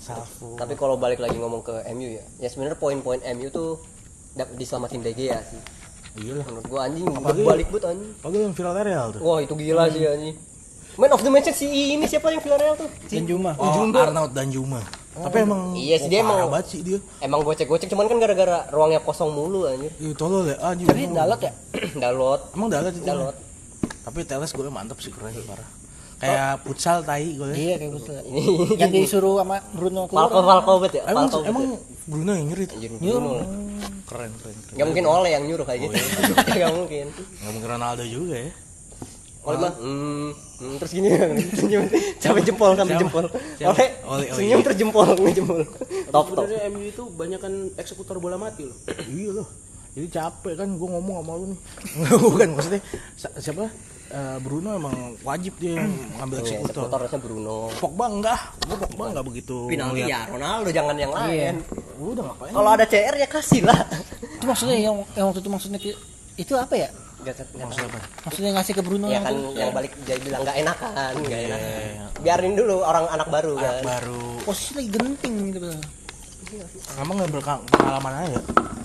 Salford. tapi kalau balik lagi ngomong ke MU ya ya sebenarnya poin-poin MU tuh dap- diselamatin De Gea sih Iya lah. menurut gua anjing balik buat anjing Apalagi yang Villarreal tuh. wah itu gila sih anjing Man of the match si ini siapa yang Villarreal tuh Dan Juma. Oh, Arnaud dan Juma. Tapi emang Iya sih, dia emang- banget sih dia. emang gocek-gocek cuman kan gara-gara ruangnya kosong mulu anjir Iya tolol ya. Anjing. Tapi Dalot ya? *clears throat* Dalot Emang Dalot itu. Dalot Tapi Teles gue mantep sih keren sih parah. Kayak futsal tai gue. Iya kayak gitu. ini *laughs* Yang disuruh sama Bruno Falco keluar. Falco bet ya Emang Falco bet emang ya? Bruno yang nyurit. Anjir, Bruno. Keren keren. keren. Gak mungkin Ole yang nyuruh kayak gitu *laughs* Gak mungkin Nggak mungkin Ronaldo juga ya. Ole mah hmm, hmm, terus gini *laughs* senyum sampai jempol sampai jempol Siapa? Ole Ole, oh senyum iya. terus jempol *laughs* jempol top top Sebenarnya MU itu banyak kan eksekutor bola mati loh. *clears throat* iya loh. Jadi capek kan gue ngomong sama lu nih. *laughs* Bukan maksudnya siapa? Eh, Bruno emang wajib dia ngambil Iya, eksekutor. eksekutor harusnya Bruno Pogba enggak, gue Pogba enggak begitu. Penalti ya Ronaldo jangan yang lain Gue udah ngapain? Kalau ada CR ya kasih lah Itu maksudnya yang yang waktu itu maksudnya itu apa ya? Gak, gak, Maksudnya apa? Maksudnya ngasih ke Bruno ya yang kan itu. yang balik jadi bilang gak enakan gak Iya, enakan biarin dulu orang anak baru Anak kan baru. posisi lagi genting gitu. Emang nggak berpengalaman aja.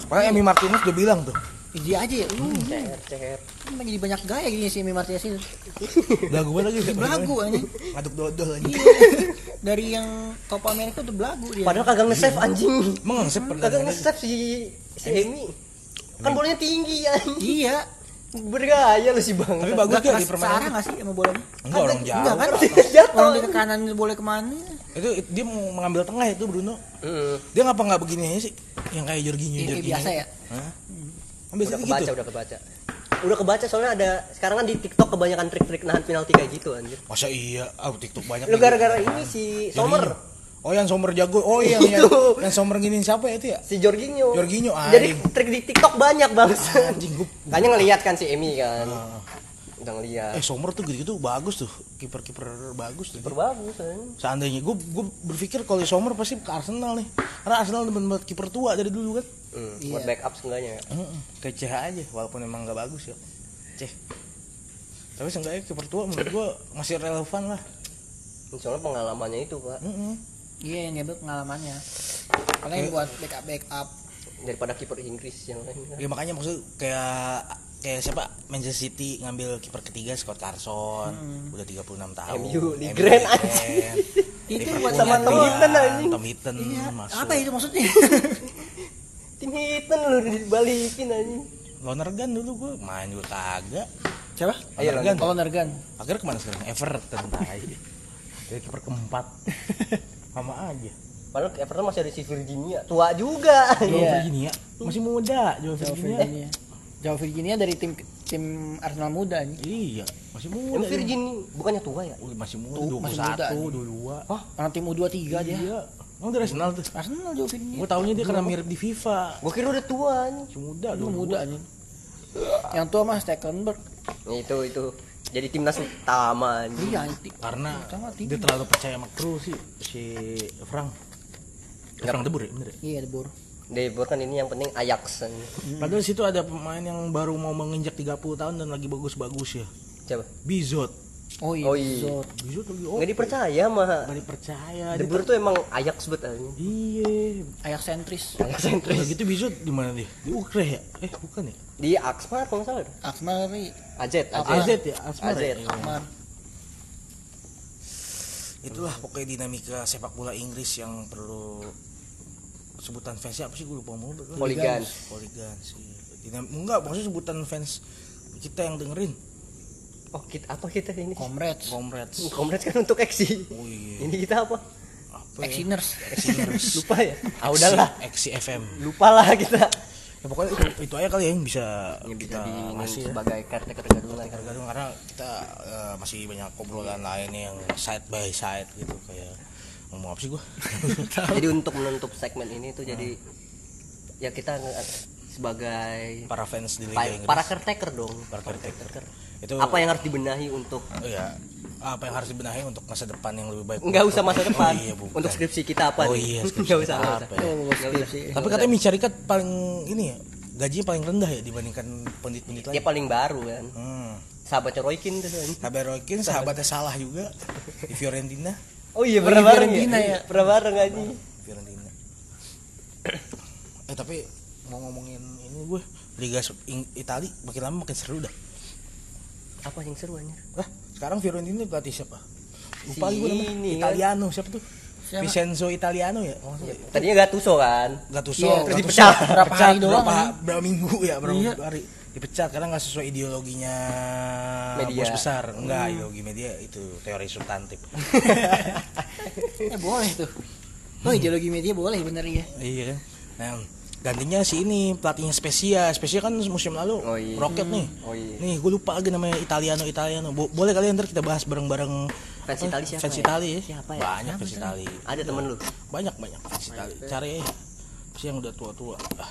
Pokoknya Emi Martinez udah bilang tuh. Dia aja ya. Lu CR CR kan jadi banyak gaya gini si Emi Martinez itu. Belagu banget lagi. Belagu anjing. Ngaduk dodol aja. Iya. Dari yang Copa America udah belagu dia. padahal kagak nge-save anjing Emang kagak nge-save si si Emi kan bolanya tinggi ya Iya. Bergaya lu sih bang Tapi bagus Gak di permainan. searah nggak sih sama bolanya? Enggak orang jauh. Enggak kan? Jatuh. Orang ke kanan boleh ke mana? Itu it- dia mau mengambil tengah itu Bruno. Dia ngapa nggak begini aja sih? Yang kayak Jorginho, Jorginho. biasa ya? Hah? Udah kebaca gitu. udah kebaca udah kebaca soalnya ada sekarang kan di TikTok kebanyakan trik-trik nahan penalti kayak gitu anjir Masa iya? Ah, TikTok banyak. lu gara-gara ini si Sommer Jorginho. Oh yang Sommer jago. Oh iya yang, Itu. yang Sommer gini siapa ya itu ya? si Jorginho Jorginho, jadi anjing. trik di TikTok banyak banget Anjing gua. Kayaknya ngelihat kan si Emi kan Ah. udah ngelihat Eh Sommer tuh gitu-gitu bagus tuh. Kiper-kiper bagus tuh. dia. berbagus kan Seandainya gue gue berpikir kalau Sommer pasti ke Arsenal nih. Karena Arsenal demen banget kiper tua dari dulu kan. hmm, buat backup seenggaknya ya. Heeh. Kayak CH aja walaupun emang nggak bagus ya. Ceh. Tapi seenggaknya kiper tua menurut gue masih relevan lah. soalnya pengalamannya itu pak Heeh. Iya yang dia pengalamannya. Paling buat backup backup. daripada kiper Inggris yang lain kan. Ya makanya maksud kayak kayak siapa Manchester City ngambil kiper ketiga Scott Carson udah 36 tahun. MU, di Grand Grand. Itu buat sama yang Tom Hinton, anjing. Tom Hinton Iya. masuk. Apa itu maksudnya? *laughs* tim hitam lu dibalikin aja Lonergan dulu gue main juga kagak. Siapa? Ayo, Lonergan. Oh Nergan. Akhirnya ke mana sekarang? Everton tai. *laughs* Jadi kiper keempat. *laughs* Sama aja. padahal Everton masih ada si Virginia tua juga Joe Iya. Virginia masih muda Joe Jauh Virginia. Virginia. Jauh Virginia dari tim tim Arsenal muda nih. Iya, masih muda. dia. Virginia bukannya tua ya masih muda, Tuh, masih muda, 21, 22. Oh, orang tim U23 dia. Iya. Emang dari Arsenal tuh. Arsenal Jauh Virginia. Gue taunya dia karena mirip di FIFA. gue kira udah tua nih Masih muda, Lu 22. muda nih. Yang tua mah Stekelenburg. itu itu jadi timnas utama. Iya. Karena dia terlalu percaya sama kru sih si Frank. Frank Debur ya, bener ya? Iya, Debor. Debor kan ini yang penting Ajax anjing. Padahal situ ada pemain yang baru mau menginjak 30 tahun dan lagi bagus-bagus ya. coba Bizot. Oh iya. Oh iya. Zot. Oh. nggak dipercaya mah Gak dipercaya. Dia Debor tuh emang bet anjing. Iya. Ayak sentris. Ajax sentris gitu Bizot di mana dia? Di Ukraina ya? Eh, bukan ya? di Aksmar kalau nggak salah Aksmari. AZ Apa? AZ ya, Asmar AZ. ya. Akmar. itulah pokoknya dinamika sepak bola Inggris yang perlu sebutan fansnya apa sih gue lupa mau Hooligans. Hooligans sih Dinam- enggak maksudnya sebutan fans kita yang dengerin Oh, kita apa kita ini? Comrades, Comrades Komrades kan untuk Eksi. oh iya Ini kita apa? apa ya? Exiners. Exiners. *laughs* Lupa ya? Ah udahlah. Exi FM Lupa lah kita. ya pokoknya itu, itu aja kali ya yang bisa Yang kita di ngasih ya sebagai caretaker gadungan. Kadang-kadang karena kita eh, masih banyak obrolan lain yang side by side gitu kayak ngomong apa sih gua *laughs* jadi untuk menutup segmen ini tuh jadi ya kita sebagai para fans di Liga Inggris para caretaker dong. Para caretaker. Itu Apa yang harus dibenahi untuk oh ya apa yang harus dibenahi untuk masa depan yang lebih baik Enggak usah masa depan. oh, iya, bukan. untuk skripsi kita apa Oh iya, *laughs* skripsi Nggak usah, nggak apa usah. ya? Oh, Nggak skripsi. tapi katanya Micarikat paling ini ya gajinya paling rendah ya dibandingkan pendit-pendit Dia lain paling baru kan. hmm. Sahabatnya Roy Keane tuh kan. Sahabat Roykin sahabatnya salah juga di Fiorentina Oh iya Oh, pernah iya, bareng Fiorentina ya. ya. Pernah bareng aja. Fiorentina eh tapi mau ngomongin ini gue Liga Itali makin lama makin seru dah Apa yang seru anjir? Lah, sekarang Fiorentina pelatih siapa? Lupa Si gue namanya. ini, kan? Italiano siapa tuh? Siapa? Vincenzo Italiano ya? Oh, Iya. Tadinya Gattuso kan. Gattuso, Iya, Gattuso dipecat. *laughs* Berapa hari doang, berapa, kan? berapa minggu ya, berapa Iya. hari dipecat karena nggak sesuai ideologinya Media. bos besar. Enggak, ideologi media itu teori substantif. *laughs* Eh boleh tuh. Oh ideologi media boleh bener ya. iya kan? Nah, gantinya si ini pelatihnya Spezia. Spezia kan musim lalu Oh, iya. roket nih. Oh iya. Nih, gue lupa lagi namanya Italiano Italiano. Bo- boleh kalian ntar kita bahas bareng-bareng Fans apa? Itali siapa Fans ya? Itali ya? Siapa ya? Banyak fans Itali. Ada temen lu. banyak banyak fans Itali cari ya sih yang udah tua tua ah.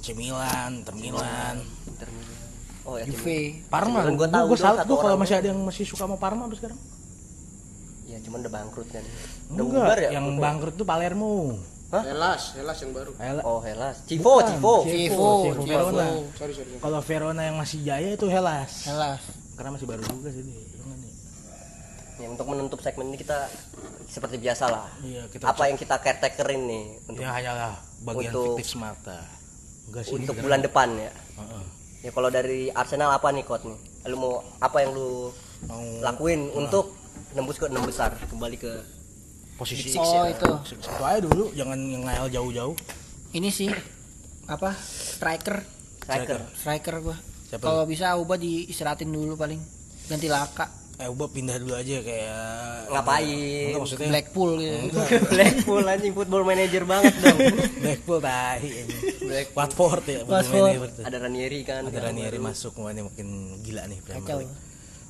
C Milan Inter Milan Inter Milan. Oh ya. Juve. Parma gue gua tahu gue tuh salut gue kalau masih ada yang masih suka sama Parma sampai sekarang Ya cuman udah bangkrut kan. Udah enggak bubar ya? yang bangkrut tuh Palermo Helas, Helas yang baru. Hela- Oh Hellas. Civo, Bukan, Civo. Civo, Civo, Civo. Verona Sorry, sorry. sorry. kalau Verona yang masih jaya itu Hellas Salah. karena masih baru juga sih nih. Ya, untuk menutup segmen ini kita seperti biasa lah. iya kita Apa yang kita caretakerin nih untuk ya hanyalah bagian Untuk- fiktif semata enggak sih untuk ini bulan depan ya. Heeh. Ya kalau dari Arsenal apa nih Kot nih? Lu mau apa yang lu mau lakuin untuk nembus ke enam besar kembali ke posisi Big Six Oh ya. itu. itu aja dulu jangan yang ngayal jauh-jauh Ini sih apa striker striker. striker gua. Kalau bisa Auba diistirahatin dulu paling ganti Laka eh Uba pindah dulu aja kayak Ngapain? Enggak, maksudnya Blackpool gitu. Enggak. *laughs* Blackpool anjing football manager banget dong. *laughs* Blackpool tahi ini. Blackpool. Watford ya Watford. Ada Ranieri kan. ada Ranieri masuk kemarin makin gila nih Kacau.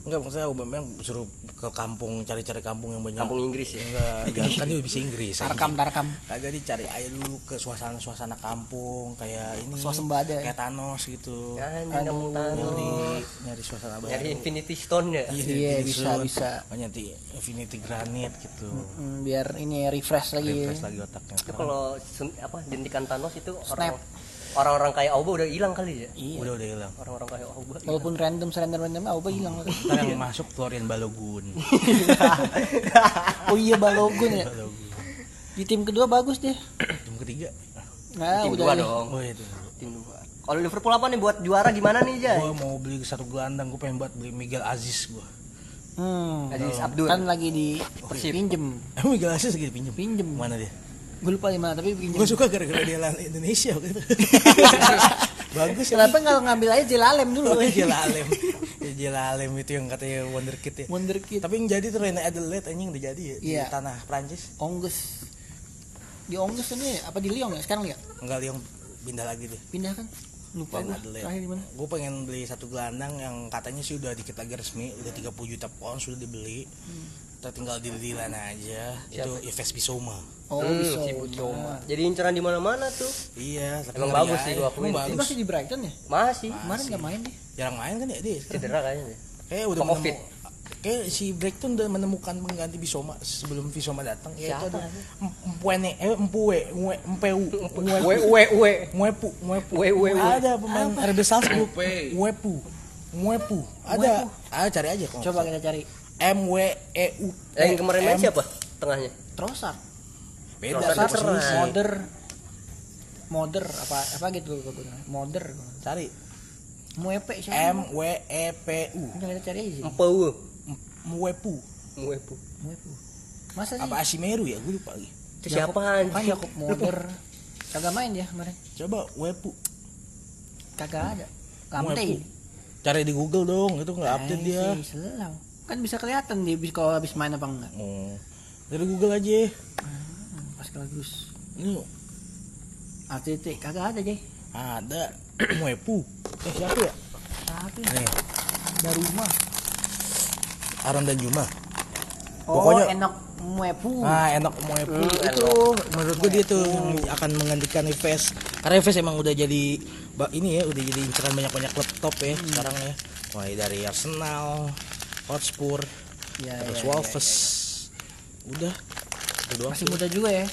Enggak maksudnya Aubameyang suruh ke kampung cari-cari kampung yang banyak Kampung Inggris ya. enggak kan *laughs* dia bisa Inggris Tarkam Tarkam. kagak dicari aja dulu ke suasana-suasana kampung kayak ini Swasembada ya? kayak Thanos gitu tahu. nyari nyari suasana baru Nyari Infinity Stone ya. Iya, Infinity bisa, Stone. bisa. Oh, nyari Infinity Granite gitu biar ini ya, refresh lagi. refresh lagi otaknya Itu kalau apa dihentikan Thanos itu orang Snap. Orang-orang kayak Auba udah hilang kali ya. Iya. udah udah hilang Orang-orang kayak Auba. Walaupun random random random Auba hilang. Ntar yang masuk Florian Balogun *laughs* oh iya Balogun ya. Balogun Di tim kedua bagus deh. tim ketiga Nah, Tim udah dua dong. oh itu Tim dua. Kalau Liverpool apa nih buat juara gimana nih Jay? gua mau beli satu gelandang gua pengen buat beli Miguel Aziz gua Hmm. Aziz Abdul. Kan lagi di Persib. pinjem. emang Miguel Aziz lagi pinjem Pinjem. mana dia Gue lupa di mana tapi pinjem. gua suka gara-gara dia lari Indonesia gitu *laughs* bagus ya Kenapa nggak ngambil aja Jelalem dulu? Oh, Jelalem ya, Jelalem itu yang katanya wonderkid ya Wonderkid. tapi yang jadi tuh Rene Adelaide anjing udah jadi ya Iya. di tanah Prancis Onggus. Di Onggus ini apa di Lyon ya? Sekarang ya? enggak yang pindah lagi deh Pindah kan? Lupa gue. Terakhir di mana? gue pengen beli satu gelandang yang katanya sih udah dikit lagi resmi udah 30 juta pound sudah dibeli Hmm. Kita tinggal deal-dealan aja itu Yves Bissouma Oh, Hmm, si Bucoma. Jadi inceran di mana-mana tuh. iya tapi Emang bagus sih gua akuin. Dia bagus masih di Brighton ya? Masih. Kemarin nggak main deh. jarang main kan ya dia sekarang. Cedera kayaknya deh. kayak udah Covid? kayak si Brighton udah menemukan pengganti Bisoma sebelum Bisoma datang yaitu Siapa? ada Mpuene eh Mpue Mwe Mpeu We we we. Mwepu Mwepu We, we, we. ada pemain RB Salzburg. Mwepu Mwepu ada ah cari aja kok Coba kita cari. M W E U Yang kemarin main siapa? Tengahnya. Trossard. beda Trossard. Moder. Moder apa apa gitu. Moder. cari Muepe siapa? M W E P U Udah kita cari aja sih. Empau. Mwepu Muepu. Muepu. Masa sih? apa Asimeru ya gue lupa lagi Itu siapa anjing? Kan Yakob Moder. *laughs* Kagak main dia kemarin. coba Wepu Kagak ada. Wepu Lamte. cari di Google dong itu nggak update dia. Kan bisa kelihatan dia kalau habis main apa enggak. oh dari Google aja Hmm, Pas bagus. ini ATT kagak ada, Jay. ada *clears throat* Wepu eh siapa ya Tapi nih Daruma. Aron dan Juma Oh, Pokoknya- enak Mwepu. Ah, enak Moepu Hmm, itu menurut gue dia tuh yang akan menggantikan Ives. Karena Ives emang udah jadi ini ya, udah jadi inceran banyak-banyak klub top ya sekarang ya. Mulai dari Arsenal, Hotspur, Ya, terus ya, Wolves. Udah. Itu doang Masih sih. muda juga ya.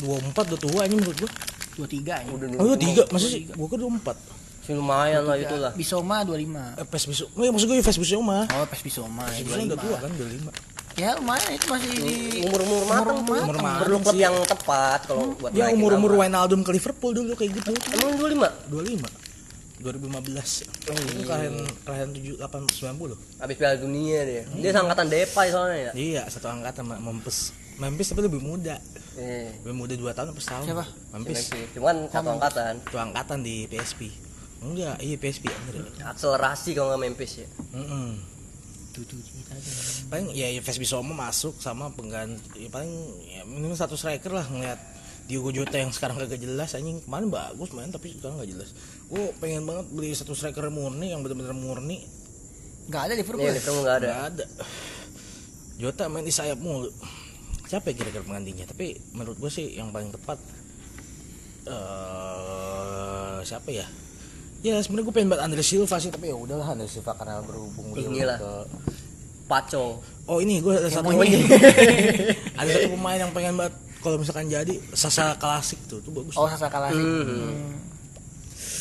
24 udah tua ini menurut gua. 23 ya. Udah Oh, iya, tiga masih sih? Gua kan 24. sih lumayan lah itulah. Bisoma 25. Eh, PES besok. Oh, iya, maksud gue Ives besok mah. Oh, pas Bisoma ya, Bisoma udah tua 25. kan 25. Ya lumayan itu masih di Umur-umur matang tuh. Umur matang Perlu klub yang tepat kalau buat Ya umur-umur nama. Wijnaldum ke Liverpool dulu kayak gitu. Emang 25? 25. 2015. Oh, Itu iya. kalian kalian 7 8 90. Habis Piala Dunia dia. Dia seangkatan Depay soalnya ya. Iya, satu angkatan sama Memphis. Memphis tapi lebih muda. Iya. Lebih muda 2 tahun apa setahun? Siapa? Memphis. Memphis. Cuman satu angkatan. Satu angkatan di PSP. Enggak, iya PSP bener. ya. Akselerasi kalau nggak Memphis ya. Mm-mm. Paling ya Yves Bissouma masuk sama pengganti ya paling ya minimal satu striker lah ngeliat Diogo Jota yang sekarang kagak jelas anjing kemarin bagus main tapi sekarang nggak jelas gue pengen banget beli satu striker murni yang benar-benar murni Enggak ada Liverpool. Iya, ya? Liverpool nggak ada. Nggak ada Jota main di sayap mulu siapa ya kira-kira penggantinya tapi menurut gue sih yang paling tepat eh siapa ya ya sebenarnya gue pengen banget Andre Silva sih tapi ya udahlah Andre Silva karena berhubung dia Inilah. ke Paco. oh ini gue ada satu *laughs* ada satu pemain yang pengen banget kalau misalkan jadi Sasa Klasik tuh tuh bagus Oh, Sasa kalah. Hmm.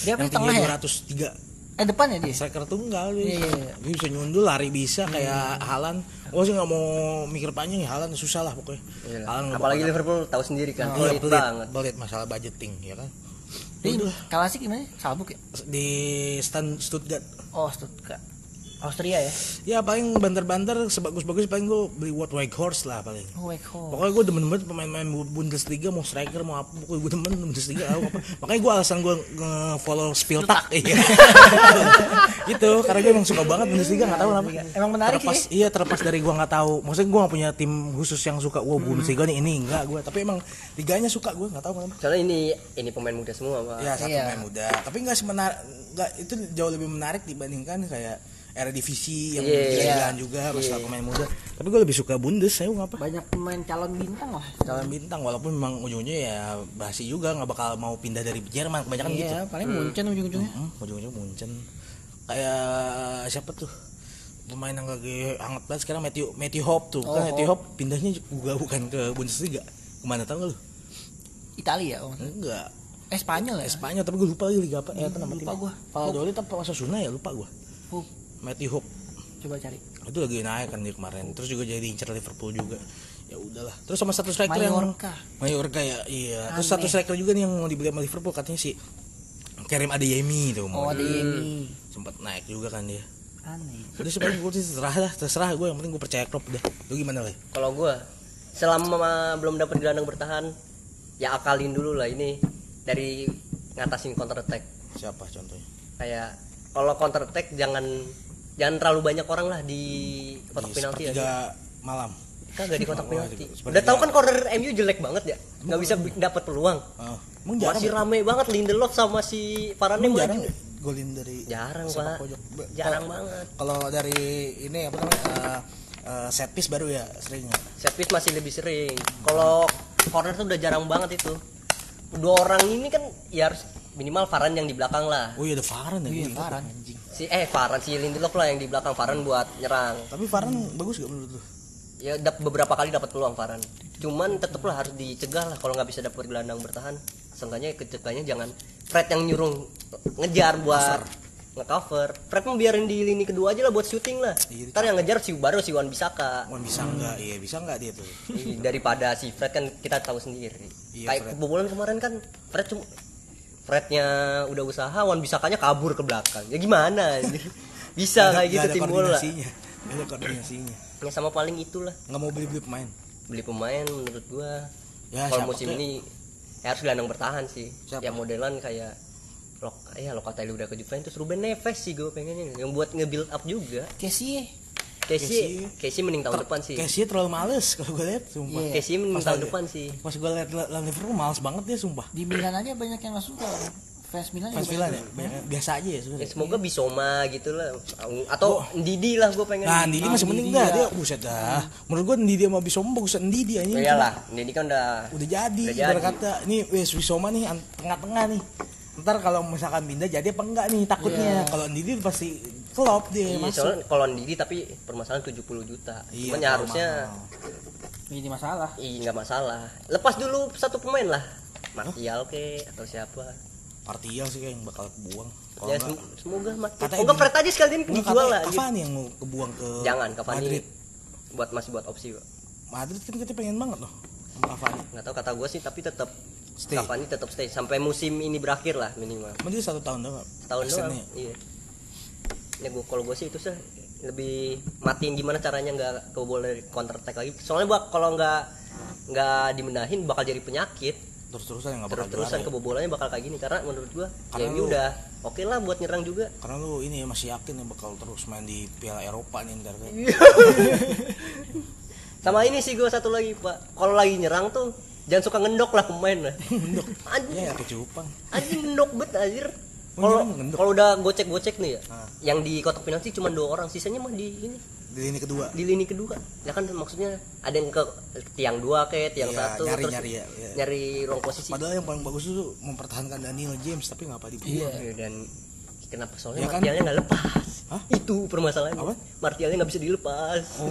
Dia yang tengah ya? tinggi 203 Eh depan ya dia? striker tunggal dia. Iya, iya, iya. Dia bisa nyundul lari bisa kayak Halan oh sih nggak mau mikir panjang ya Halan susah lah pokoknya Iya. Haaland nggak Apalagi bakal- Liverpool tahu sendiri kan. Iya, Pelit banget. pelit masalah budgeting ya kan. Ini Udah Kalasik gimana? Salbuk ya? di stand Stuttgart. Oh, Stuttgart. Austria ya? Ya paling banter-banter sebagus-bagus paling gue beli Wout Weghorst lah paling. Oh, Weghorst. Pokoknya gue demen banget pemain-pemain Bundesliga mau striker mau apa pokoknya gue demen Bundesliga apa. *laughs* Makanya gue alasan gue nge-follow Spieltag iya. *laughs* gitu karena gue emang suka banget Bundesliga nggak tahu kenapa. Emang menarik terlepas, sih. Iya terlepas dari gue nggak tahu. Maksudnya gue nggak punya tim khusus yang suka wah Bundesliga nih ini enggak gue. Tapi emang liganya suka gue nggak tahu kenapa. Soalnya ini ini pemain muda semua, Pak. Ya satu Iya. pemain muda. Tapi nggak semenar nggak itu jauh lebih menarik dibandingkan kayak Eredivisie yang Iya. gila-gilaan juga masalah pemain muda. Tapi gue lebih suka Bundes, saya ngapa? Banyak pemain calon bintang lah. Calon bintang walaupun memang ujung-ujungnya ya basi juga nggak bakal mau pindah dari Jerman kebanyakan gitu. Iya, paling Munchen ujung-ujungnya. Hmm, ujung-ujungnya Munchen. Kayak siapa tuh? Pemain yang lagi hangat banget sekarang Matthew Matthew Hope tuh. Oh, kan Matthew Hope. Hope pindahnya juga bukan ke Bundesliga. Ke mana tahu nggak lu? Italia oh. Enggak. Eh, Spanyol ya? Spanyol tapi gue lupa lagi liga apa. Eh, apa nama lupa gua. Valladolid apa Osasuna ya lupa gue. Matthew Hope Coba cari. itu lagi naik kan dia kemarin terus juga jadi incer Liverpool juga ya udahlah terus sama satu striker yang Mallorca. Mallorca ya iya terus Aneh. satu striker juga nih yang mau dibeli sama Liverpool katanya si Karim Adeyemi tuh Oh, mau ada ini. sempat naik juga kan dia Aneh. udah sebenarnya gue sih terserah lah terserah gue yang penting gue percaya Klopp dah lu gimana lah Kalau gua selama belum dapat gelandang bertahan, ya akalin dulu lah ini dari ngatasin counter attack. siapa contohnya Kayak kalau counter attack jangan jangan terlalu banyak orang lah di kotak Di penalti sepertiga aja. malam Kagak di kotak *laughs* penalti. Udah tahu kan corner MU jelek banget ya. nggak bisa bi- dapat peluang. oh, emang jarang Masih ya? rame banget Lindelof sama si Varane jarang ya? golin dari Jarang, Pak. pojok. Jarang banget. kalau dari ini apa namanya eh, eh, set piece baru ya sering ya Set piece masih lebih sering. Kalau corner tuh udah jarang banget itu. Dua orang ini kan ya harus minimal Varane yang di belakang lah. oh iya ada Varane ya Iya, Si eh Varane si Lindelof lah yang di belakang Varane buat nyerang. tapi Varane bagus gak menurut lu Ya dap- beberapa kali dapat peluang Varane. Cuman tetaplah harus dicegah lah kalau nggak bisa dapat gelandang bertahan. Seenggaknya kecegahnya jangan Fred yang nyuruh ngejar buat ngecover. Fred mau biarin di lini kedua aja lah buat syuting lah. Iya, Ntar yang ngejar si baru si Wan Bisaka. Wan bisa enggak iya bisa enggak dia tuh Ih, daripada si Fred kan kita tahu sendiri. Iya, Kayak kebobolan kemarin kan Fred cuma Frednya udah usaha, Wan Bisakanya kabur ke belakang. Ya gimana? *laughs* Bisa kayak gitu tim bola. ada koordinasinya Ya sama paling itulah. nggak mau beli beli pemain beli pemain menurut gua Ya, kalau musim ini ya harus gelandang bertahan sih Siapa? yang modelan kayak Lok, ya Locatelli udah ke Juventus Ruben Neves sih gue pengennya yang buat nge-build up juga Casey Casey Casey. Casey mending tahun depan sih Casey terlalu males kalau gue lihat sumpah. Iya. Casey mending Pas tahun depan sih Pas gue lihat la- lawan Liverpool males banget dia sumpah. di Milan aja banyak yang nggak suka fans Milan Fans Milan ya, banyak- biasa aja ya ya, sebenarnya. semoga Bisoma gitu lah atau Didi lah gue pengen Nah, Ndidi masih mending Ndidi dah ya. dia buset dah. Menurut gue Ndidi sama Bisoma bagusan Ndidi anjing. Oh, iyalah Didi kan udah Udah jadi, Udah jadi. kata ini wes Bisoma nih tengah-tengah nih. Ntar kalau misalkan pindah jadi apa enggak nih takutnya. Kalau Ndidi pasti klop dia Iya, masuk. soalnya kalau Didi tapi permasalahan 70 juta. Iya, Cuman ya harusnya mahal. ini masalah iya nggak masalah. Lepas dulu satu pemain lah. Martial ke atau siapa. Partial sih yang bakal kebuang. Kalau Ya enggak, sem- semoga Martial. Oh enggak di- Fred aja sekalian dijual lah. Cavani yang mau kebuang ke Jangan Cavani Madrid. buat masih buat opsi. Pak. Madrid kan kita pengen banget loh sama Cavani. Nggak tahu kata gue sih tapi tetap Stay. Cavani tetap stay sampai musim ini berakhir lah minimal. Dia satu tahun doang. Tahun doang. Extendnya. Iya. Ya gua kalau gue sih itu sih lebih matiin gimana caranya nggak kebobolan dari counter attack lagi. Soalnya gua kalau nggak nggak dimenahin bakal jadi penyakit. Terus-terusan yang enggak bakal terus-terusan juara ya. kebobolannya bakal kayak gini karena menurut gua Karena MU lu- udah oke lah buat nyerang juga Karena lu ini ya masih yakin ya bakal terus main di Piala Eropa nih ntar kan. sama ini sih gua satu lagi pak kalau lagi nyerang tuh jangan suka ngendok lah pemain lah *laughs* Ngendok. anjing Ya, ya kecupang. anjing ngendok bet anjir kalau nyerang ngendok. kalau udah gocek-gocek nih ya Ah. yang di kotak penalti cuma dua orang sisanya mah di ini Di lini kedua. di lini kedua ya kan maksudnya ada yang ke tiang dua ke tiang Iya, satu nyari- terus nyari ya, iya. nyari ruang posisi Padahal yang paling bagus itu mempertahankan Daniel James tapi ngapa dibuang. Iya, dan kenapa? Soalnya Ya kan? Martialnya nggak lepas. Hah? itu permasalahannya. Apa? Martialnya nggak bisa dilepas. Oh.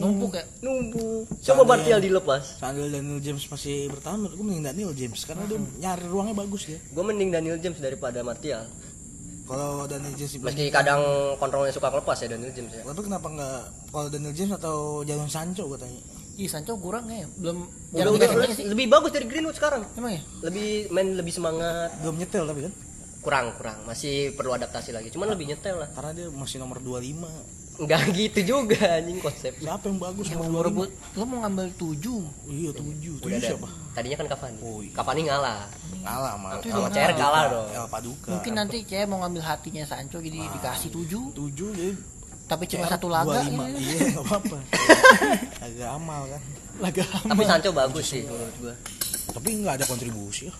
numpuk ya? Numpuk. Coba Martial dilepas. Seandainya Daniel James masih bertahan, menurut gue mending Daniel James karena dia nyari ruangnya bagus ya. gue mending Daniel James daripada Martial. Kalau Daniel James meski kadang kontrolnya suka kelepas ya Daniel James ya. Tapi kenapa nggak kalau Daniel James atau Jadon Sancho gue tanya? Ih Sancho kurang ya belum udah, udah, sih. Lebih bagus dari Greenwood sekarang. Emang ya? Lebih main lebih semangat. Belum nyetel tapi kan? Kurang kurang masih perlu adaptasi lagi cuman lebih nyetel lah Karena dia masih nomor 25. nggak gitu juga anjing konsep Siapa yang bagus nomor mau 25? rebut lo mau ngambil tujuh Iya, 7. udah 7 ada siapa? tadinya kan Cavani Oh, iya. Cavani ngalah Kalah sama Tapi sama udah CR ngalah. kalah dong El Paduka. mungkin nanti cewek mau ngambil hatinya Sancho jadi dikasih tujuh 7 jadi tapi cuma CR satu laga 25. ya. Iya, enggak apa-apa. Agak amal kan. laga tapi Sancho bagus sih menurut gua Tapi nggak ada kontribusi ya.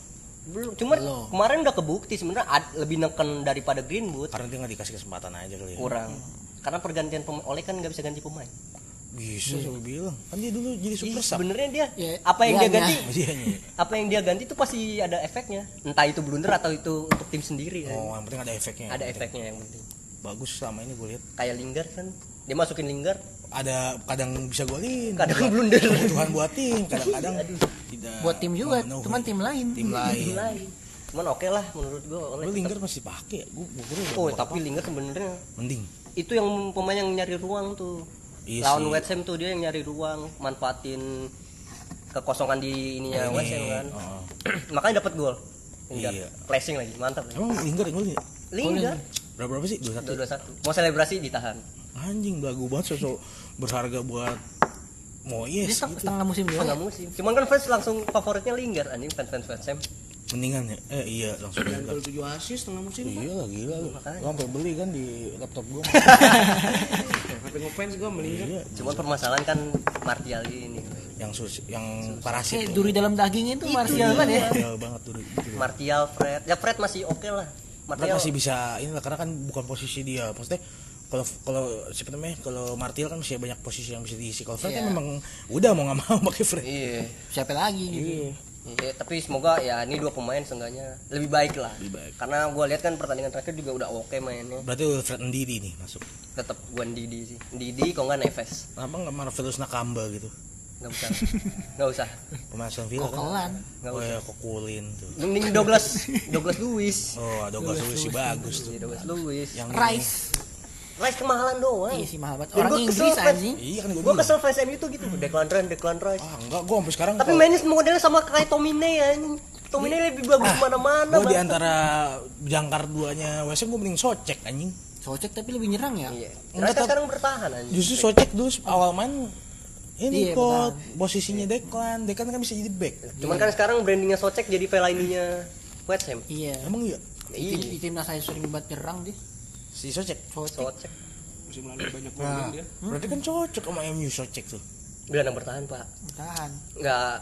Belum. Cuman kemarin udah kebukti sebenarnya lebih neken daripada Greenwood. Karena dia nggak dikasih kesempatan aja kali ya. kurang. Karena pergantian pemain oleh kan nggak bisa ganti pemain. Bisa siapa bilang. Kan dia dulu jadi super sebenarnya dia Ya, apa yang dia ganti? *laughs* Iya, iya. apa yang dia ganti itu pasti ada efeknya. Entah itu blunder atau itu untuk tim sendiri kan. Oh, yang penting ada efeknya. ada efeknya yang penting. Bagus selama ini gue lihat. kayak Lingard kan. Dia masukin Lingard Ada kadang bisa golin. kadang blunder Kebutuhan buat tim, kadang-kadang tidak. buat tim juga memenuhi. cuman tim lain tim lain. lain cuman oke lah menurut gua oleh Lu Lingard masih pakai. Gue oh tapi Lingard sebenarnya mending. itu yang pemain yang nyari ruang tuh Iya lawan sih. West Ham tuh dia yang nyari ruang manfaatin kekosongan di ininya Ini, West Ham kan oh. *clears throat* makanya dapat gol. Iya. flashing lagi mantap Emang golin ya? Lingard Berapa berapa sih? 21. dua satu mau selebrasi ditahan Anjing belagu banget sosok berharga buat dia Moyes setengah, gitu. setengah musim juga setengah musim cuman kan fans langsung favoritnya Lingard anjing fans fans Ham Mendingan ya? Eh iya langsung Dan Lingard. gol 7 assist tengah musim. Iya lah gila lu. Sampai beli kan di laptop gua. *laughs* Tapi ngefans gue melingkar. iya. cuman permasalahan kan Martial ini Yang sus yang parasit. eh, duri dalam daging itu Martial Iya, banget ya Martial banget duri. Duri. Martial Fred ya Fred masih oke lah Martial Martial masih bisa ini lah karena kan bukan posisi dia. Maksudnya kalau kalau siapa namanya kalau Martial kan masih banyak posisi yang bisa diisi. Kalau Fred kan Iya. memang udah mau nggak mau *laughs* pakai Fred. iya siapa lagi gitu Iya. Iya, tapi semoga ya ini dua pemain seenggaknya lebih baik lah. Lebih baik. Karena gua lihat kan pertandingan terakhir juga udah oke mainnya. Berarti Fred Ndidi nih masuk. Tetap gua Didi sih. Didi kok nggak Neves. Kenapa nggak Marvelous Nakamba gitu? Nggak usah. Nggak usah. Aston Villa kan? kokelan Nggak Oh ya Kokulin tuh. Mending Douglas Douglas Lewis. Oh, ada Douglas Luiz sih bagus tuh. Iya, Douglas Lewis. Yang Rice Rice kemahalan doang. iya sih mahal banget orang Inggris anjing Iya kan gue Gua kesel fans MU tuh gitu. Declan Rice, Declan Rice. Ah enggak, gue sampai sekarang Tapi mainnya modelnya sama kayak Tomine ya. Tomine lebih bagus mana-mana. gue di antara jangkar duanya West Ham gue mending Socek anjing. Socek tapi lebih nyerang ya Iya. Enggak, sekarang bertahan anjing. Justru Socek dulu awal main ini Iya, kok posisinya Declan Declan kan bisa jadi back Cuman kan sekarang brandingnya Socek jadi Fellaini-nya West Ham. Iya. emang iya Iya. di timnas saya sering banget nyerang dia. Si Socek Socek. Musim lalu banyak nah golin dia. berarti kan cocok sama MU Socek tuh Gelandang bertahan, Pak. Tahan. Nggak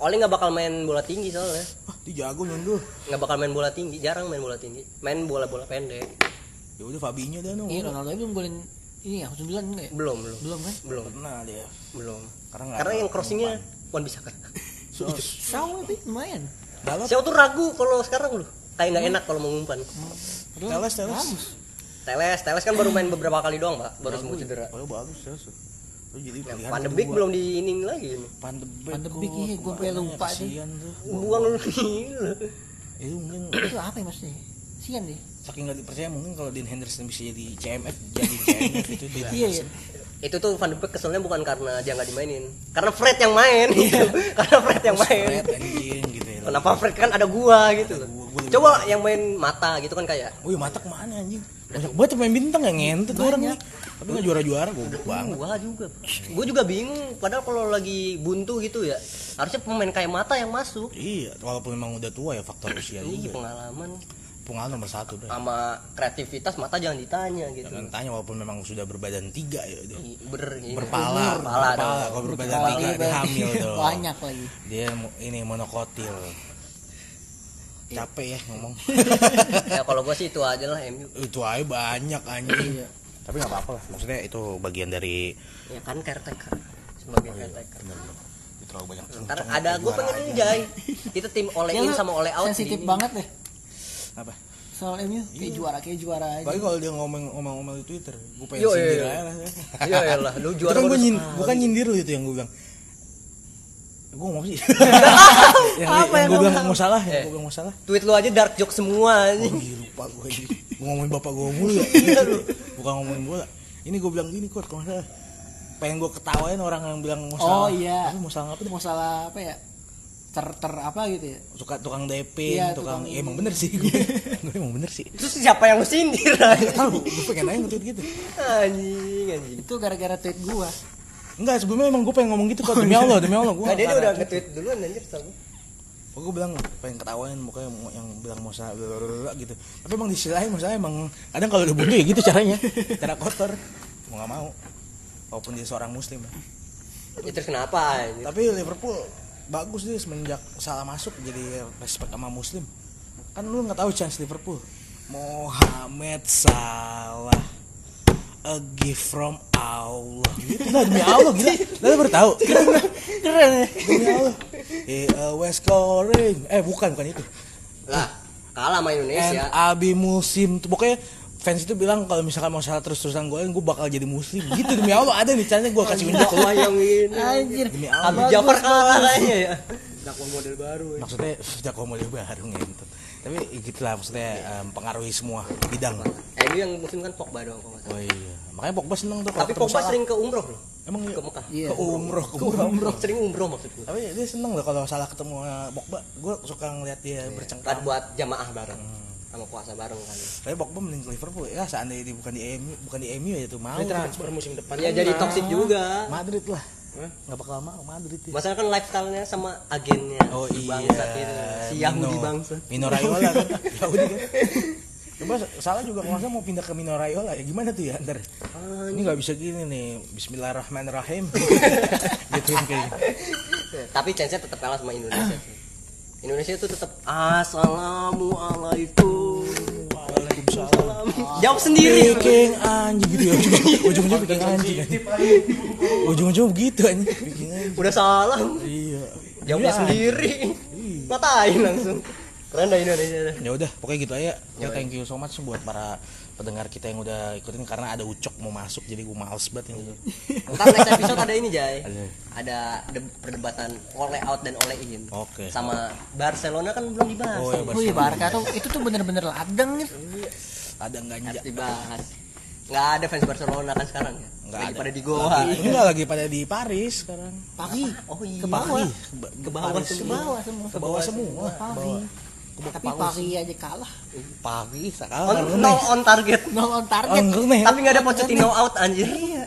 Oli nggak bakal main bola tinggi soalnya. ah dia jago nyundul Nggak bakal main bola tinggi, jarang main bola tinggi. Main bola-bola pendek. ya udah Fabinho dah no Iya Ronaldo belum golin ini ya 9 enggak ya? Belum, belum. Belum kan? Belum, pernah dia belum. karena Karena yang crossingnya. Wan bisa kan. *laughs* Sama tapi lumayan. Saya tuh ragu kalau sekarang loh. Kayak nggak enak kalau mau ngumpan. Padahal Teles Teles. Teles, Teles kan baru main beberapa kali doang, Pak. Baru sembuh cedera. oh bagus Lu jadi Beek kedua. belum di ini lagi Beek, kok iya, gua sampai kemarin lupa tuh Buang lu gila. itu mungkin Itu apa ya maksudnya? Sian deh. saking nggak dipercaya mungkin kalau Dean Henderson bisa jadi CMF jadi CMF itu dia Iya iya. Itu tuh Van de Beek keselnya bukan karena dia nggak dimainin. Karena Fred yang main gitu. *laughs* karena Fred yang main. Fred anjing gitu ya Kenapa Fred kan ada gua gitu loh. Gua- gua lebih Coba yang main mata gitu kan kayak Wih mata ke mana anjing banyak banget pemain bintang yang ngentut orang nih tapi nggak juara-juara goblok banget gua juga. Gua juga bingung padahal kalau lagi buntu gitu ya. Harusnya pemain kayak mata yang masuk. iya walaupun memang udah tua ya faktor usia Ini juga pengalaman pengalaman nomor satu dah sama kreativitas mata jangan ditanya gitu. jangan tanya walaupun memang sudah berbadan tiga ya udah Ber, ini. berpala berpala berpala kalau berbadan tiga dia dia hamil dong Banyak lagi. dia ini monokotil capek ya ngomong *laughs* ya kalau gua sih itu aja lah MU. itu aja banyak anjing Iya. tapi nggak apa-apa lah maksudnya itu bagian dari Ya kan caretaker sebagai caretaker. itu terlalu banyak Ntar ada gue pengen ini Jay. Kita tim oleh in sama oleh out. Sensitif banget deh. apa Soal MU kayak juara kayak juara aja. Apalagi kalau dia ngomong ngomong ngomong di Twitter, gue pengen Yo, sindir iya, iya. aja lah. Iya ya lah, lu Itu juara kan gue nyin, sekali. bukan nyindir lu itu yang gue bilang. Gue ngomong sih. *laughs* yang Apa yang yang gue bilang mau salah, yang Eh. gue bilang mau salah. Tweet lu aja dark joke semua Oh, anjing. iya, lupa gue aja. Gue ngomongin bapak gue mulu ya. Bukan ngomongin bola. Ini gue bilang gini kok, kalau nggak salah. Pengen gue ketawain orang yang bilang mau salah. Oh iya. Tapi mau salah apa? Mau salah apa ya? Ter ter apa gitu ya? Suka tukang DP, Iya, tukang, tukang ya, emang bener sih gue. *laughs* gue emang bener sih. Terus siapa yang lu sindir? Tahu, gue pengen nanya nge-tweet gitu. Anjing anjing. Itu gara-gara tweet gua. Enggak, sebelumnya emang gue pengen ngomong gitu kok demi Allah, demi Allah gue. Nah, dia udah nge-tweet duluan anjir sama. Oh, gue bilang pengen ketawain mukanya yang bilang mau blablabla gitu. Tapi emang di sisi lain maksudnya emang kadang kalau udah buntu ya gitu caranya. *laughs* Cara kotor. Mau nggak mau. Walaupun dia seorang muslim. ya. Ya, terus kenapa anjir? Tapi Liverpool bagus dia semenjak salah masuk jadi respect sama muslim. Kan lu nggak tahu chance Liverpool. Mohamed Salah a gift from Allah. Gitu nah demi Allah gila. *laughs* Lu baru tahu. Keren *laughs* ya. demi Allah. He always scoring eh bukan bukan itu. Lah, kalah sama And Indonesia. abi musim tuh pokoknya fans itu bilang kalau misalkan mau salah terus-terusan golin gue bakal jadi muslim. Gitu demi Allah. Ada nih caranya gue kasih unjuk Wah yang ini. Anjir. demi Abi Allah Jafar kalah kayaknya ya. *laughs* Dakwah model baru ya. maksudnya jago model baru gitu tapi gitulah maksudnya em, pengaruhi semua bidang MU yang musim kan Pogba doang kalau salah. oh iya makanya Pogba seneng tuh Tapi Pogba Salah. sering ke umroh loh. emang iya? Ke Mekah. Iya. ke umroh ke Ke umroh umroh, sering umroh maksudku. tapi dia seneng loh kalau salah ketemu Pogba gue suka ngeliat dia Kan bercengkrama buat jamaah bareng. Sama puasa bareng kan. tapi Pogba mending ke Liverpool ya seandainya dia bukan di MU bukan di MU ya tuh mau Ini transfer musim depan. Ya kan jadi toxic juga. Madrid lah nggak bakal mau Madrid ya. Masalah kan lifestyle-nya sama agennya. Oh iya, Bangsat itu. Si Yahudi bangsa. Mino Raiola kan, *laughs* Yahudi kan. Coba salah juga kalau mau pindah ke Mino Raiola ya gimana tuh ya ntar? Ah, Ini nggak bisa gini nih, Bismillahirrahmanirrahim. *laughs* gitu kayak. Tapi chance-nya tetap kalah sama Indonesia sih. Indonesia itu tetap Assalamualaikum. Waalaikumsalam. Jawab sendiri. Bikin anjing gitu ya, ujung-ujung bikin anjing. anjing. Ujung-ujung begitu anjing. Udah salah. Iya. Jawabnya Iya, sendiri. Matain langsung. Keren dah dah. Ya udah, pokoknya gitu aja. Ya thank you so much buat para pendengar kita yang udah ikutin karena ada Ucok mau masuk jadi gue males banget ini. *laughs* Ntar next episode ada ini Jay. Ada. Ada de- perdebatan oleh out dan oleh in. Oke. Sama Barcelona kan belum dibahas. Oh ya, Oh iya Barca tuh itu tuh bener-bener ladang gitu. ada enggaknya Harus dibahas. Nggak ada fans Barcelona kan sekarang ya. Nggak Lagi ada. pada di Goa. Lagi, enggak lagi pada di Paris sekarang. Pagi. Oh iya. Ke bawah. Ke bawah Paris. Ke semua. bawah semua. Ke bawah semua. Ke. Tapi pagi aja kalah. Pagi On, sekarang. no on target. *laughs* No on target. Tapi nggak ada Pochettino out anjir. Iya.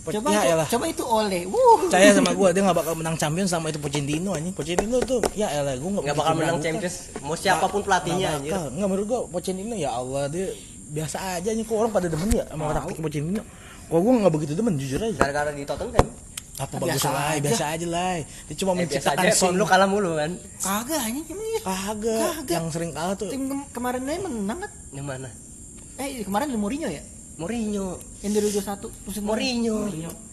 Coba ya, elah. coba itu oleh. Wuh. Percaya sama gua dia nggak bakal menang champion sama itu Pochettino anjing. Pochettino tuh ya elah gua nggak bakal menang. Champions mau siapa pun pelatihnya anjir. Nggak menurut gua Pochettino ya Allah dia biasa aja nih kok orang pada demen ya sama taktik Pochettino. Kok gua nggak begitu demen jujur aja. gara-gara di Tottenham Apa Biasa bagus lah, aja. biasa aja lah. Dia cuma eh, biasa menciptakan aja tim scene. lu kalah mulu kan Kagak iya. Kagak, yang sering kalah tuh. Tim kem- kemarin aja menang kan? yang mana Eh kemarin ada Mourinho ya? Mourinho Yang 2021 musim Mourinho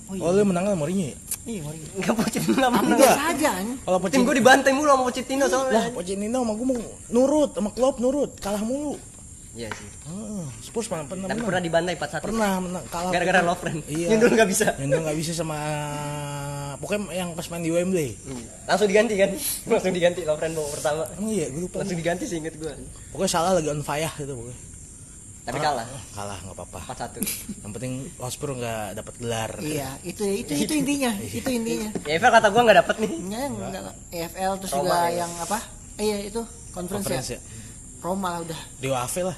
Oh, iya. Oh, lu menang sama Mourinho ya? Iya Mourinho. nggak Pochettino Tapi menang biasa aja anjing. Kalau tim Pochettino gue dibantai mulu sama Pochettino lah, soalnya Pochettino sama gua mau nurut sama Klopp nurut, kalah mulu. Iya sih. Heeh, Spurs pernah pernah tapi menang. pernah dibantai 4-1 pernah menang kalah gara-gara Lovren Iya. *laughs* yang dulu nggak bisa. Yang dulu nggak bisa sama pokoknya yang pas main di Wembley. Langsung diganti kan? *laughs* Langsung diganti Lovren bawa pertama. Emang iya gue lupa. Langsung diganti sih inget gue pokoknya salah lagi on fire gitu pokoknya. Tapi kalah. kalah nggak apa-apa. 4-1 *laughs* yang penting Hotspur nggak dapat gelar. Iya, itu itu itu intinya, itu intinya. ya Evel kata gue nggak dapet nih. Enggak, enggak EFL terus Roma juga ya? yang apa? Eh, iya itu conference, conference ya. ya Roma lah udah. Rio Ave lah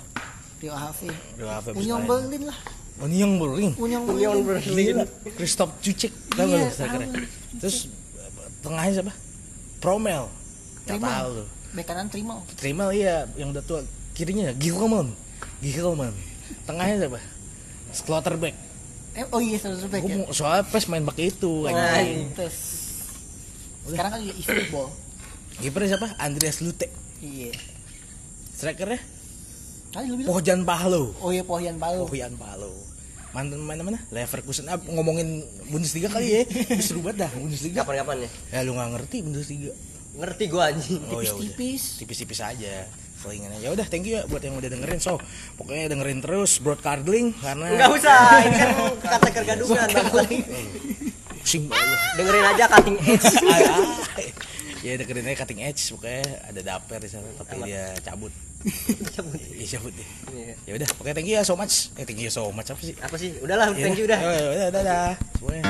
Rio HV. Rio Ave Union Berlin lah. Union Berlin Union Union Berlin. Christoph Cucek tau Iya, gak strikernya? tahu. terus tengahnya siapa Promel nggak Terima. tahu lu Bek kanan terima. terima iya yang udah tua kirinya Gigelman Gigelman tengahnya siapa Slotterback Eh, oh iya bek Gua ya. soalnya pes main pakai itu Nah, anjing. terus sekarang kan e-football. Kipernya siapa? Andreas Lute. Iya. Strikernya Tadi lu bilang. Pohjan Pahlo. Oh iya Pohjan Palu. Pohjan Pahlo. Mantan main mana? Leverkusen. Ah, ngomongin Bundesliga kali ya. *laughs* Seru banget dah Bundesliga. kapan-kapan ya Ya lu nggak ngerti Bundesliga. ngerti gue anjing Oh ya. Tipis-tipis. Tipis-tipis aja. Selingan aja. Ya udah, thank you ya buat yang udah dengerin. So, pokoknya dengerin terus broadcasting karena nggak usah *laughs* ini kan kata kegaduhan bang pusing banget. dengerin aja cutting *laughs* edge Ay, ay. ya dengerin aja cutting edge pokoknya ada daper di sana tapi dia cabut iya cabut dia Iya. ya udah pokoknya thank you ya so much. Eh thank you so much apa sih? Apa sih? Udahlah thank you udah ya udah udah dadah semuanya.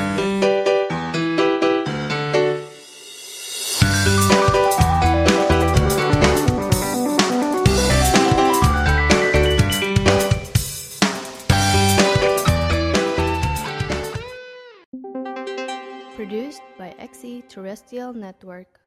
Produced by XE Terrestrial Network.